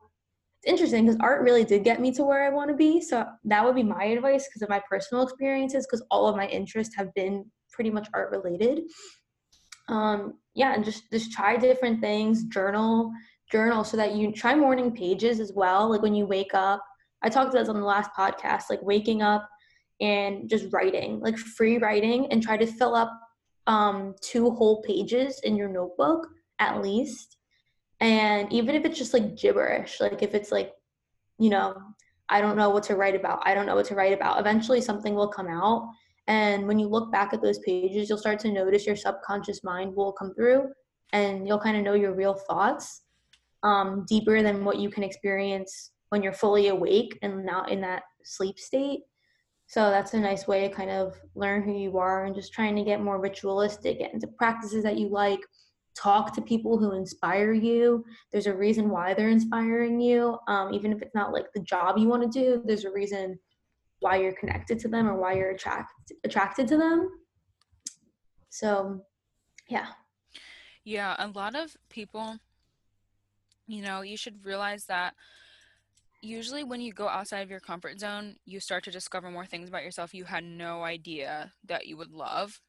interesting because art really did get me to where i want to be so that would be my advice because of my personal experiences because all of my interests have been pretty much art related um yeah and just just try different things journal journal so that you try morning pages as well like when you wake up i talked about this on the last podcast like waking up and just writing, like free writing, and try to fill up um, two whole pages in your notebook at least. And even if it's just like gibberish, like if it's like, you know, I don't know what to write about, I don't know what to write about, eventually something will come out. And when you look back at those pages, you'll start to notice your subconscious mind will come through and you'll kind of know your real thoughts um, deeper than what you can experience when you're fully awake and not in that sleep state. So that's a nice way to kind of learn who you are and just trying to get more ritualistic, get into practices that you like, talk to people who inspire you. There's a reason why they're inspiring you. Um, even if it's not like the job you want to do, there's a reason why you're connected to them or why you're attract- attracted to them. So, yeah. Yeah, a lot of people, you know, you should realize that usually when you go outside of your comfort zone, you start to discover more things about yourself you had no idea that you would love.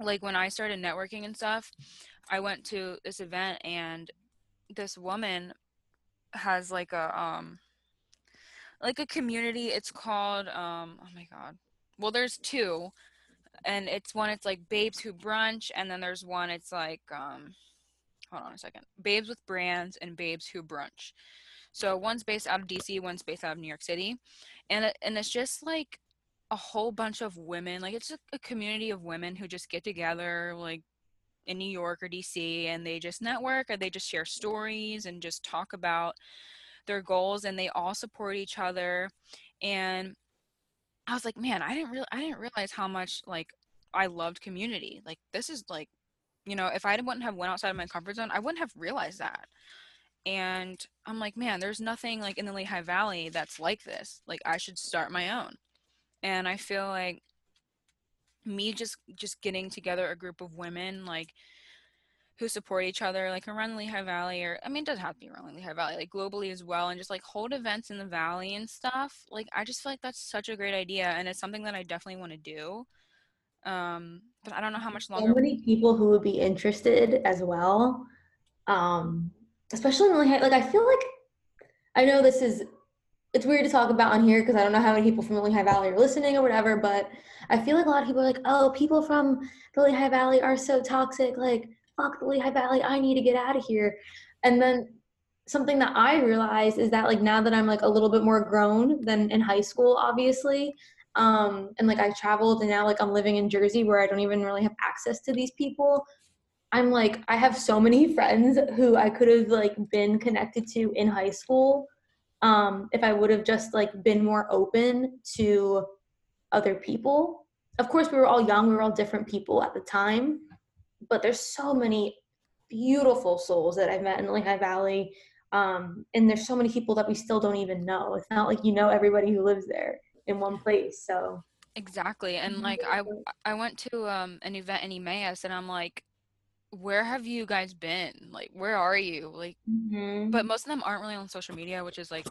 Like when I started networking and stuff, I went to this event and this woman has like a um like a community. It's called um oh my god. Well, there's two and it's one it's like Babes Who Brunch and then there's one it's like um hold on a second. Babes with Brands and Babes Who Brunch so one's based out of DC, one's based out of New York City, and and it's just like a whole bunch of women. Like it's a, a community of women who just get together, like in New York or DC, and they just network or they just share stories and just talk about their goals, and they all support each other. And I was like, man, I didn't really, I didn't realize how much like I loved community. Like this is like, you know, if I wouldn't have went outside of my comfort zone, I wouldn't have realized that and i'm like man there's nothing like in the lehigh valley that's like this like i should start my own and i feel like me just just getting together a group of women like who support each other like around lehigh valley or i mean it doesn't have to be around lehigh valley like globally as well and just like hold events in the valley and stuff like i just feel like that's such a great idea and it's something that i definitely want to do. Um but i don't know how much longer so many people who would be interested as well um especially in Lehigh, like I feel like I know this is it's weird to talk about on here because I don't know how many people from Lehigh Valley are listening or whatever, but I feel like a lot of people are like, oh, people from the Lehigh Valley are so toxic. Like, fuck the Lehigh Valley. I need to get out of here. And then something that I realized is that like now that I'm like a little bit more grown than in high school, obviously, um, and like I traveled and now like I'm living in Jersey where I don't even really have access to these people. I'm like, I have so many friends who I could have like been connected to in high school um, if I would have just like been more open to other people. Of course, we were all young, we were all different people at the time, but there's so many beautiful souls that I've met in the Lehigh Valley. Um, and there's so many people that we still don't even know. It's not like you know everybody who lives there in one place. So exactly. And like I I went to um, an event in Emmaus and I'm like where have you guys been? Like, where are you? Like, mm-hmm. but most of them aren't really on social media, which is like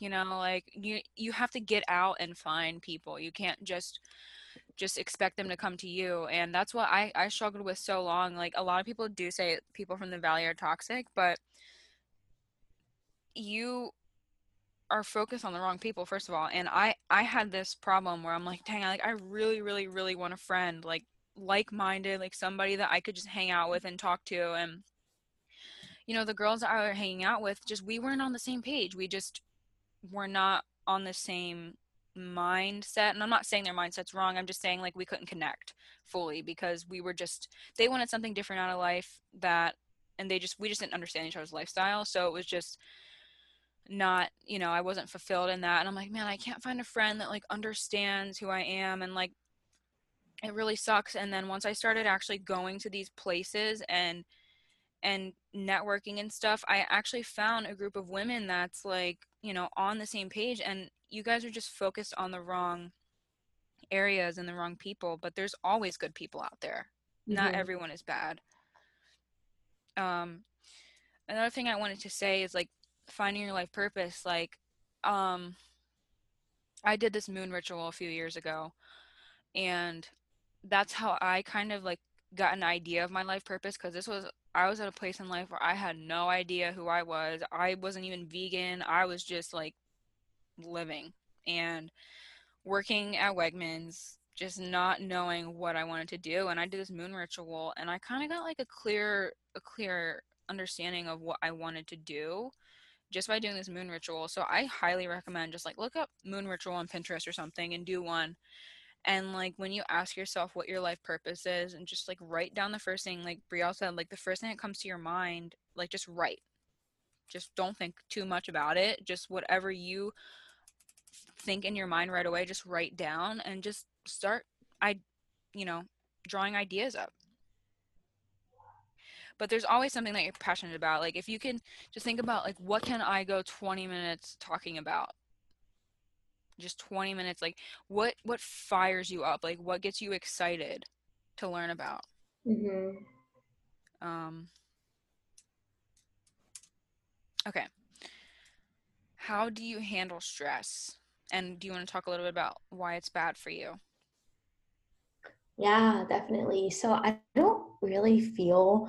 you know like you you have to get out and find people you can't just just expect them to come to you and that's what i i struggled with so long like a lot of people do say people from the valley are toxic but you are focused on the wrong people first of all and i i had this problem where i'm like dang like i really really really want a friend like like-minded like somebody that i could just hang out with and talk to and you know the girls i were hanging out with just we weren't on the same page. We just were not on the same mindset and i'm not saying their mindset's wrong. I'm just saying like we couldn't connect fully because we were just they wanted something different out of life that and they just we just didn't understand each other's lifestyle. So it was just not you know i wasn't fulfilled in that. And i'm like man i can't find a friend that like understands who i am and like it really sucks and then once i started actually going to these places and and networking and stuff i actually found a group of women that's like you know on the same page and you guys are just focused on the wrong areas and the wrong people but there's always good people out there mm-hmm. not everyone is bad um another thing i wanted to say is like finding your life purpose like um i did this moon ritual a few years ago and that's how i kind of like got an idea of my life purpose because this was i was at a place in life where i had no idea who i was i wasn't even vegan i was just like living and working at wegmans just not knowing what i wanted to do and i did this moon ritual and i kind of got like a clear a clear understanding of what i wanted to do just by doing this moon ritual. So I highly recommend just like look up moon ritual on Pinterest or something and do one. And like when you ask yourself what your life purpose is and just like write down the first thing, like Brielle said, like the first thing that comes to your mind, like just write. Just don't think too much about it. Just whatever you think in your mind right away, just write down and just start I you know, drawing ideas up but there's always something that you're passionate about like if you can just think about like what can i go 20 minutes talking about just 20 minutes like what what fires you up? Like what gets you excited to learn about? Mm-hmm. um okay. How do you handle stress? And do you want to talk a little bit about why it's bad for you? Yeah definitely. So i don't really feel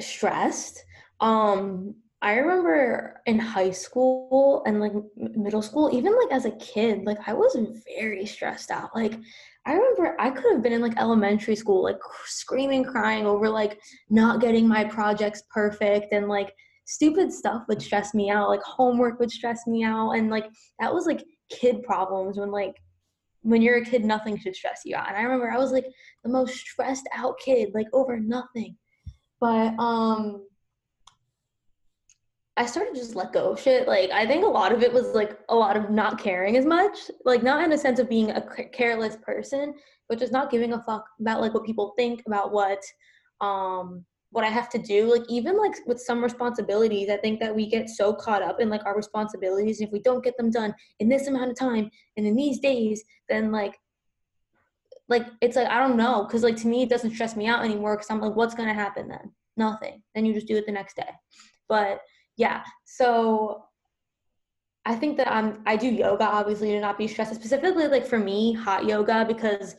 stressed. Um, I remember in high school and like middle school, even like as a kid, like I was very stressed out. Like I remember I could have been in like elementary school, like screaming, crying over like not getting my projects perfect and like stupid stuff would stress me out. Like homework would stress me out. And like that was like kid problems when like when you're a kid, nothing should stress you out. And I remember I was like the most stressed out kid, like over nothing. But um I started just let go of shit. Like I think a lot of it was like a lot of not caring as much, like not in a sense of being a careless person, but just not giving a fuck about like what people think about what um what I have to do. Like even like with some responsibilities, I think that we get so caught up in like our responsibilities. And if we don't get them done in this amount of time and in these days, then like like it's like I don't know because like to me it doesn't stress me out anymore because I'm like what's gonna happen then nothing then you just do it the next day but yeah so I think that I'm I do yoga obviously to not be stressed specifically like for me hot yoga because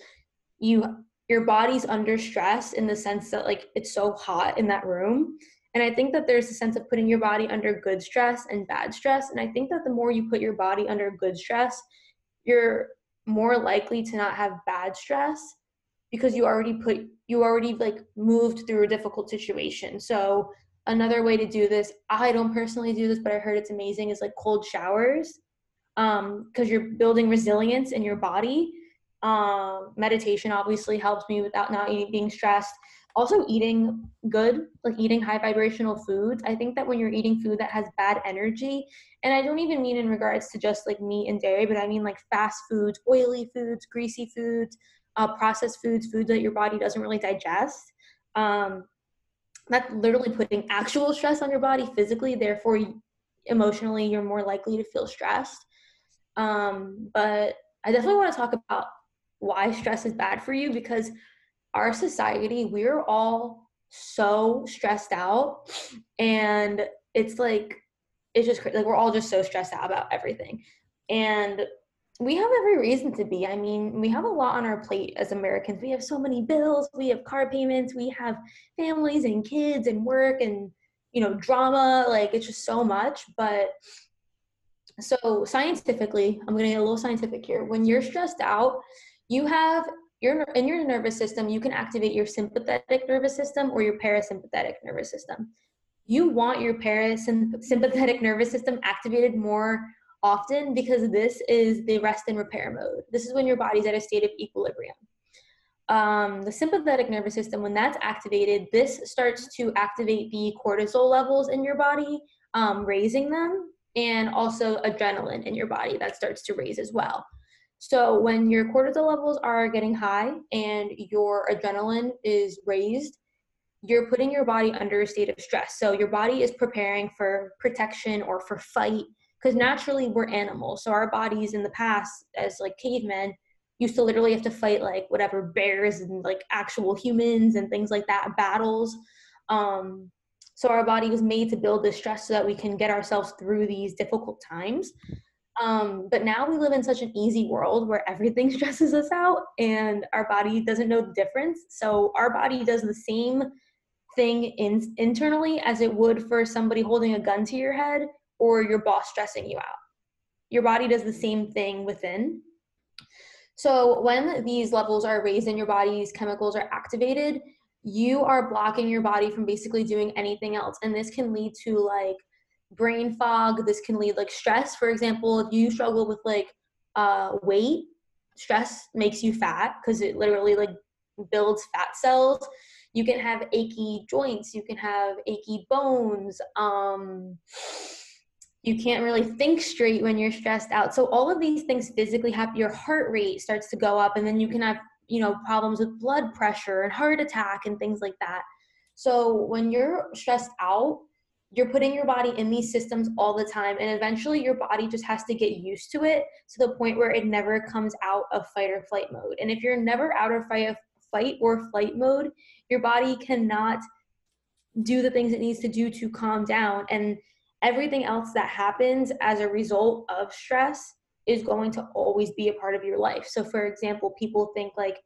you your body's under stress in the sense that like it's so hot in that room. And I think that there's a sense of putting your body under good stress and bad stress. And I think that the more you put your body under good stress you're more likely to not have bad stress because you already put you already like moved through a difficult situation. So another way to do this i don't personally do this but i heard it's amazing is like cold showers um because you're building resilience in your body. Um meditation obviously helps me without not being stressed. Also eating good like eating high vibrational foods. I think that when you're eating food that has bad energy and i don't even mean in regards to just like meat and dairy but i mean like fast foods oily foods greasy foods uh, processed foods foods that your body doesn't really digest. Um, that's literally putting actual stress on your body physically therefore emotionally you're more likely to feel stressed um, but i definitely want to talk about why stress is bad for you because our society, we're all so stressed out. And it's like it's just like we're all just so stressed out about everything. And we have every reason to be. I mean, we have a lot on our plate as Americans. We have so many bills, we have car payments, we have families and kids and work and, you know, drama. Like, it's just so much. But so, scientifically, I'm going to get a little scientific here. When you're stressed out, you have your in your nervous system, you can activate your sympathetic nervous system or your parasympathetic nervous system. You want your parasympathetic nervous system activated more often because this is the rest and repair mode. This is when your body's at a state of equilibrium. Um, the sympathetic nervous system, when that's activated, this starts to activate the cortisol levels in your body, um, raising them, and also adrenaline in your body that starts to raise as well. So when your cortisol levels are getting high and your adrenaline is raised, you're putting your body under a state of stress. So your body is preparing for protection or for fight because naturally we're animals. So our bodies in the past, as like cavemen, used to literally have to fight like whatever bears and like actual humans and things like that, battles. Um, so our body was made to build this stress so that we can get ourselves through these difficult times. Um, but now we live in such an easy world where everything stresses us out and our body doesn't know the difference. So our body does the same thing in, internally as it would for somebody holding a gun to your head or your boss stressing you out. Your body does the same thing within. So when these levels are raised in your body, these chemicals are activated, you are blocking your body from basically doing anything else. And this can lead to like brain fog. This can lead like stress. For example, if you struggle with like uh, weight, stress makes you fat because it literally like builds fat cells. You can have achy joints. You can have achy bones. Um, you can't really think straight when you're stressed out. So all of these things physically happen your heart rate starts to go up and then you can have you know problems with blood pressure and heart attack and things like that. So when you're stressed out you're putting your body in these systems all the time and eventually your body just has to get used to it to the point where it never comes out of fight or flight mode. And if you're never out of fight fight or flight mode your body cannot do the things it needs to do to calm down. And everything else that happens as a result of stress is going to always be a part of your life. So, for example, people think like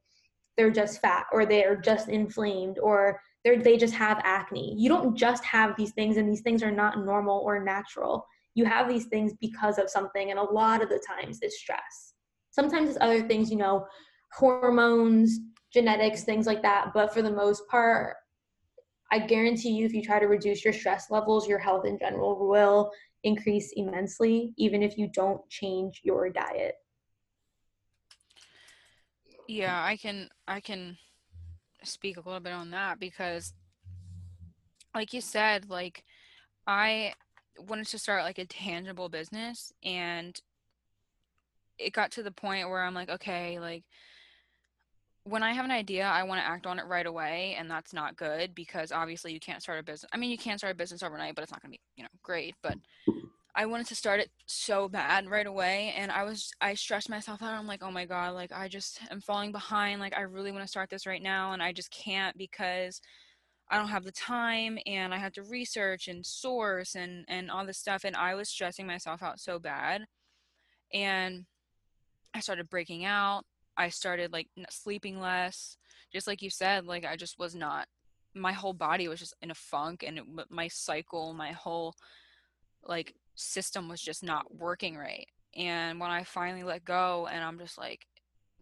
they're just fat or they're just inflamed or they they just have acne. You don't just have these things, and these things are not normal or natural. You have these things because of something, and a lot of the times it's stress. Sometimes it's other things, you know, hormones, genetics, things like that. But for the most part, I guarantee you, if you try to reduce your stress levels, your health in general will increase immensely, even if you don't change your diet. Yeah, I can I can speak a little bit on that because like you said, like I wanted to start like a tangible business and it got to the point where I'm like, okay, like when I have an idea, I want to act on it right away, and that's not good because obviously you can't start a business. I mean, you can start a business overnight, but it's not going to be, you know, great. But I wanted to start it so bad right away, and I was I stressed myself out. I'm like, oh my god, like I just am falling behind. Like I really want to start this right now, and I just can't because I don't have the time, and I have to research and source and and all this stuff, and I was stressing myself out so bad, and I started breaking out I started like sleeping less. Just like you said, like I just was not. My whole body was just in a funk, and it, my cycle, my whole like system was just not working right. And when I finally let go, and I'm just like,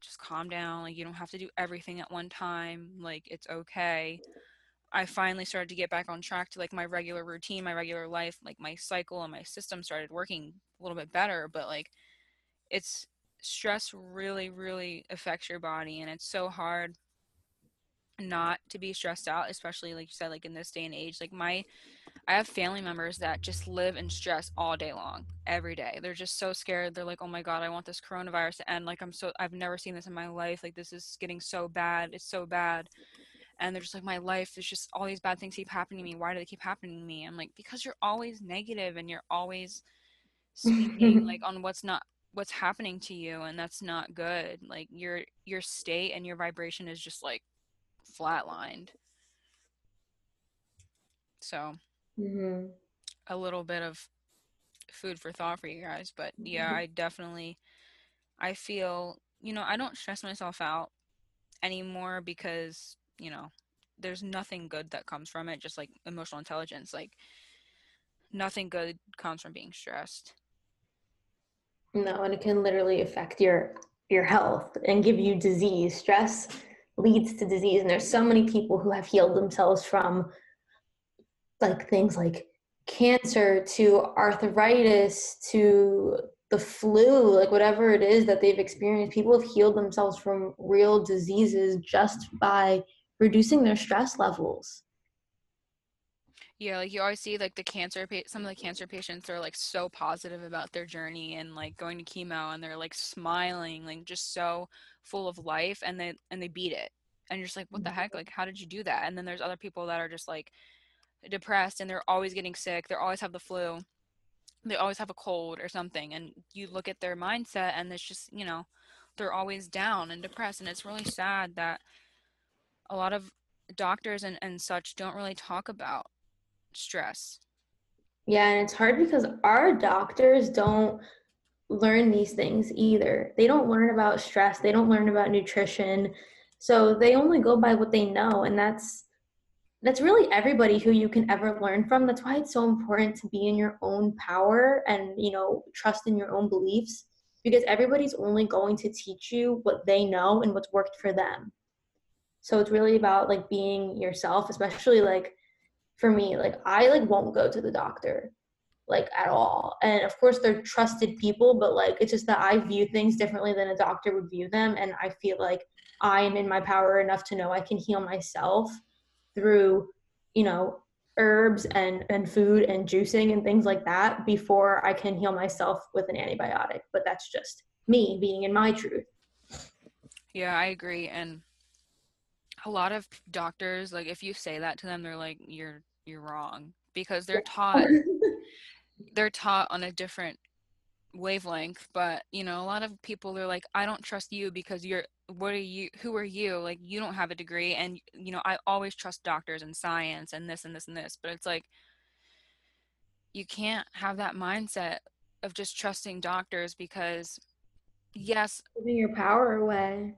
just calm down. Like you don't have to do everything at one time. Like it's okay. I finally started to get back on track to like my regular routine, my regular life, like my cycle and my system started working a little bit better, but like it's stress really, really affects your body, and it's so hard not to be stressed out, especially like you said, like in this day and age. Like my, I have family members that just live in stress all day long, every day. They're just so scared. They're like, oh my god, I want this coronavirus to end. Like I'm so, I've never seen this in my life. Like this is getting so bad. It's so bad. And they're just like, my life, is just all these bad things keep happening to me. Why do they keep happening to me? I'm like, because you're always negative and you're always speaking like on what's not what's happening to you and that's not good like your your state and your vibration is just like flatlined so mm-hmm. a little bit of food for thought for you guys. But yeah, I definitely I feel, you know, I don't stress myself out anymore because, you know, there's nothing good that comes from it, just like emotional intelligence. Like nothing good comes from being stressed. No, and it can literally affect your your health and give you disease. Stress leads to disease and there's so many people who have healed themselves from like things like cancer to arthritis to the flu, like whatever it is that they've experienced, people have healed themselves from real diseases just by reducing their stress levels. Yeah, like you always see like the cancer pa- some of the cancer patients are like so positive about their journey and like going to chemo and they're like smiling, like just so full of life and they and they beat it. And you're just like, what the mm-hmm. heck? Like how did you do that? And then there's other people that are just like depressed and they're always getting sick, they always have the flu. They always have a cold or something and you look at their mindset and it's just, you know, they're always down and depressed and it's really sad that a lot of doctors and, and such don't really talk about stress. Yeah, and it's hard because our doctors don't learn these things either. They don't learn about stress, they don't learn about nutrition. So they only go by what they know and that's that's really everybody who you can ever learn from. That's why it's so important to be in your own power and, you know, trust in your own beliefs because everybody's only going to teach you what they know and what's worked for them. So it's really about like being yourself, especially like for me, like I like won't go to the doctor like at all. And of course they're trusted people, but like it's just that I view things differently than a doctor would view them and I feel like I am in my power enough to know I can heal myself through, you know, herbs and and food and juicing and things like that before I can heal myself with an antibiotic. But that's just me being in my truth. Yeah, I agree and a lot of doctors like if you say that to them they're like you're you're wrong because they're taught they're taught on a different wavelength but you know a lot of people are like i don't trust you because you're what are you who are you? Like you don't have a degree and you know i always trust doctors and science and this and this and this but it's like you can't have that mindset of just trusting doctors because yes giving your power away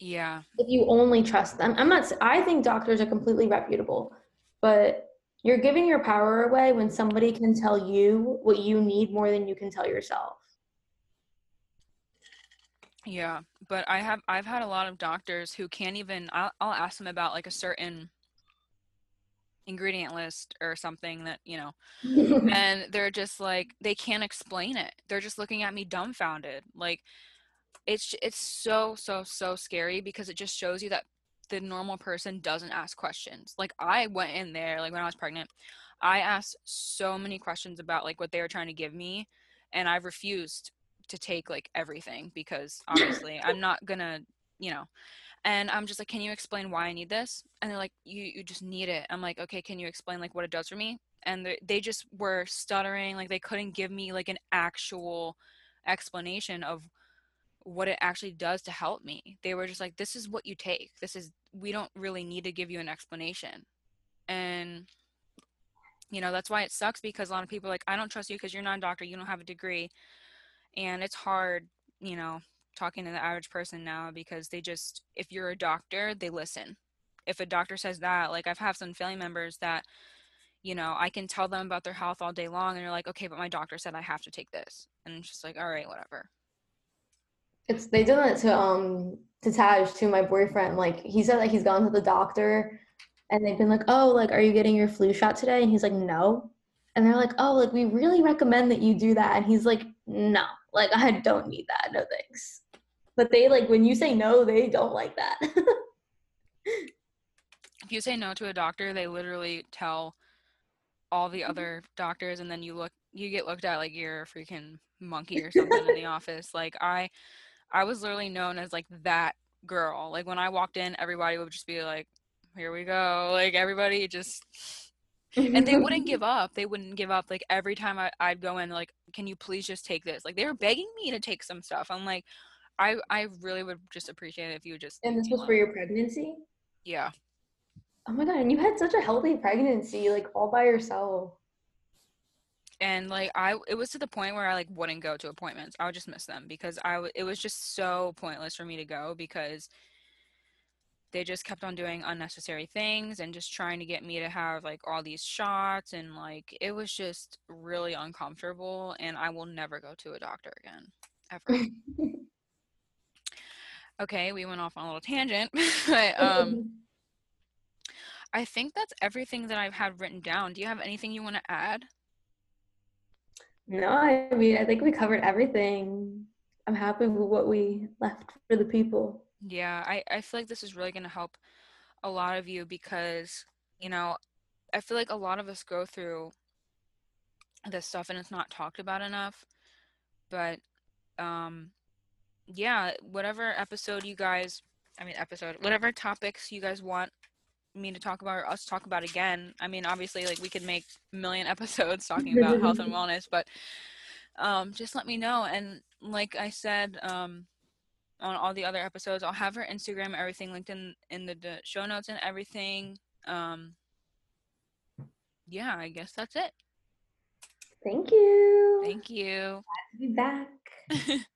yeah. If you only trust them. I'm not I think doctors are completely reputable, but you're giving your power away when somebody can tell you what you need more than you can tell yourself. Yeah, but I have I've had a lot of doctors who can't even I'll, I'll ask them about like a certain ingredient list or something that you know and they're just like they can't explain it they're just looking at me dumbfounded like it's it's so so so scary because it just shows you that the normal person doesn't ask questions. Like I went in there like when I was pregnant, I asked so many questions about like what they were trying to give me and I refused to take like everything because obviously I'm not going to, you know. And I'm just like, "Can you explain why I need this?" And they're like, "You you just need it." I'm like, "Okay, can you explain like what it does for me?" And they, they just were stuttering like they couldn't give me like an actual explanation of what it actually does to help me. They were just like, this is what you take. This is, we don't really need to give you an explanation. And, you know, that's why it sucks because a lot of people like, I don't trust you because you're not a doctor, you don't have a degree. And it's hard, you know, talking to the average person now because they just, if you're a doctor, they listen. If a doctor says that, like I've had some family members that, you know, I can tell them about their health all day long and they're like, okay, but my doctor said I have to take this. And it's just like, all right, whatever it's they did that to um to Taj to my boyfriend. Like he said like he's gone to the doctor and they've been like, Oh, like are you getting your flu shot today? And he's like, No. And they're like, Oh, like we really recommend that you do that. And he's like, No, like I don't need that. No thanks. But they like when you say no, they don't like that. if you say no to a doctor, they literally tell all the other doctors and then you look you get looked at like you're a freaking monkey or something in the office. Like I I was literally known as like that girl. Like when I walked in, everybody would just be like, "Here we go!" Like everybody just, and they wouldn't give up. They wouldn't give up. Like every time I, I'd go in, like, "Can you please just take this?" Like they were begging me to take some stuff. I'm like, I I really would just appreciate it if you would just. And this was for your pregnancy. Yeah. Oh my god! And you had such a healthy pregnancy, like all by yourself. And like I it was to the point where I like wouldn't go to appointments. I would just miss them because I w- it was just so pointless for me to go because they just kept on doing unnecessary things and just trying to get me to have like all these shots and like it was just really uncomfortable and I will never go to a doctor again ever. okay, we went off on a little tangent, but um I think that's everything that I've had written down. Do you have anything you want to add? No, I mean, I think we covered everything. I'm happy with what we left for the people. Yeah, I, I feel like this is really going to help a lot of you because, you know, I feel like a lot of us go through this stuff and it's not talked about enough. But, um, yeah, whatever episode you guys, I mean, episode, whatever topics you guys want me to talk about or us talk about again. I mean, obviously, like we could make a million episodes talking about health and wellness, but um, just let me know. And like I said um, on all the other episodes, I'll have her Instagram, everything linked in in the, the show notes and everything. Um, yeah, I guess that's it. Thank you. Thank you. Glad to be back.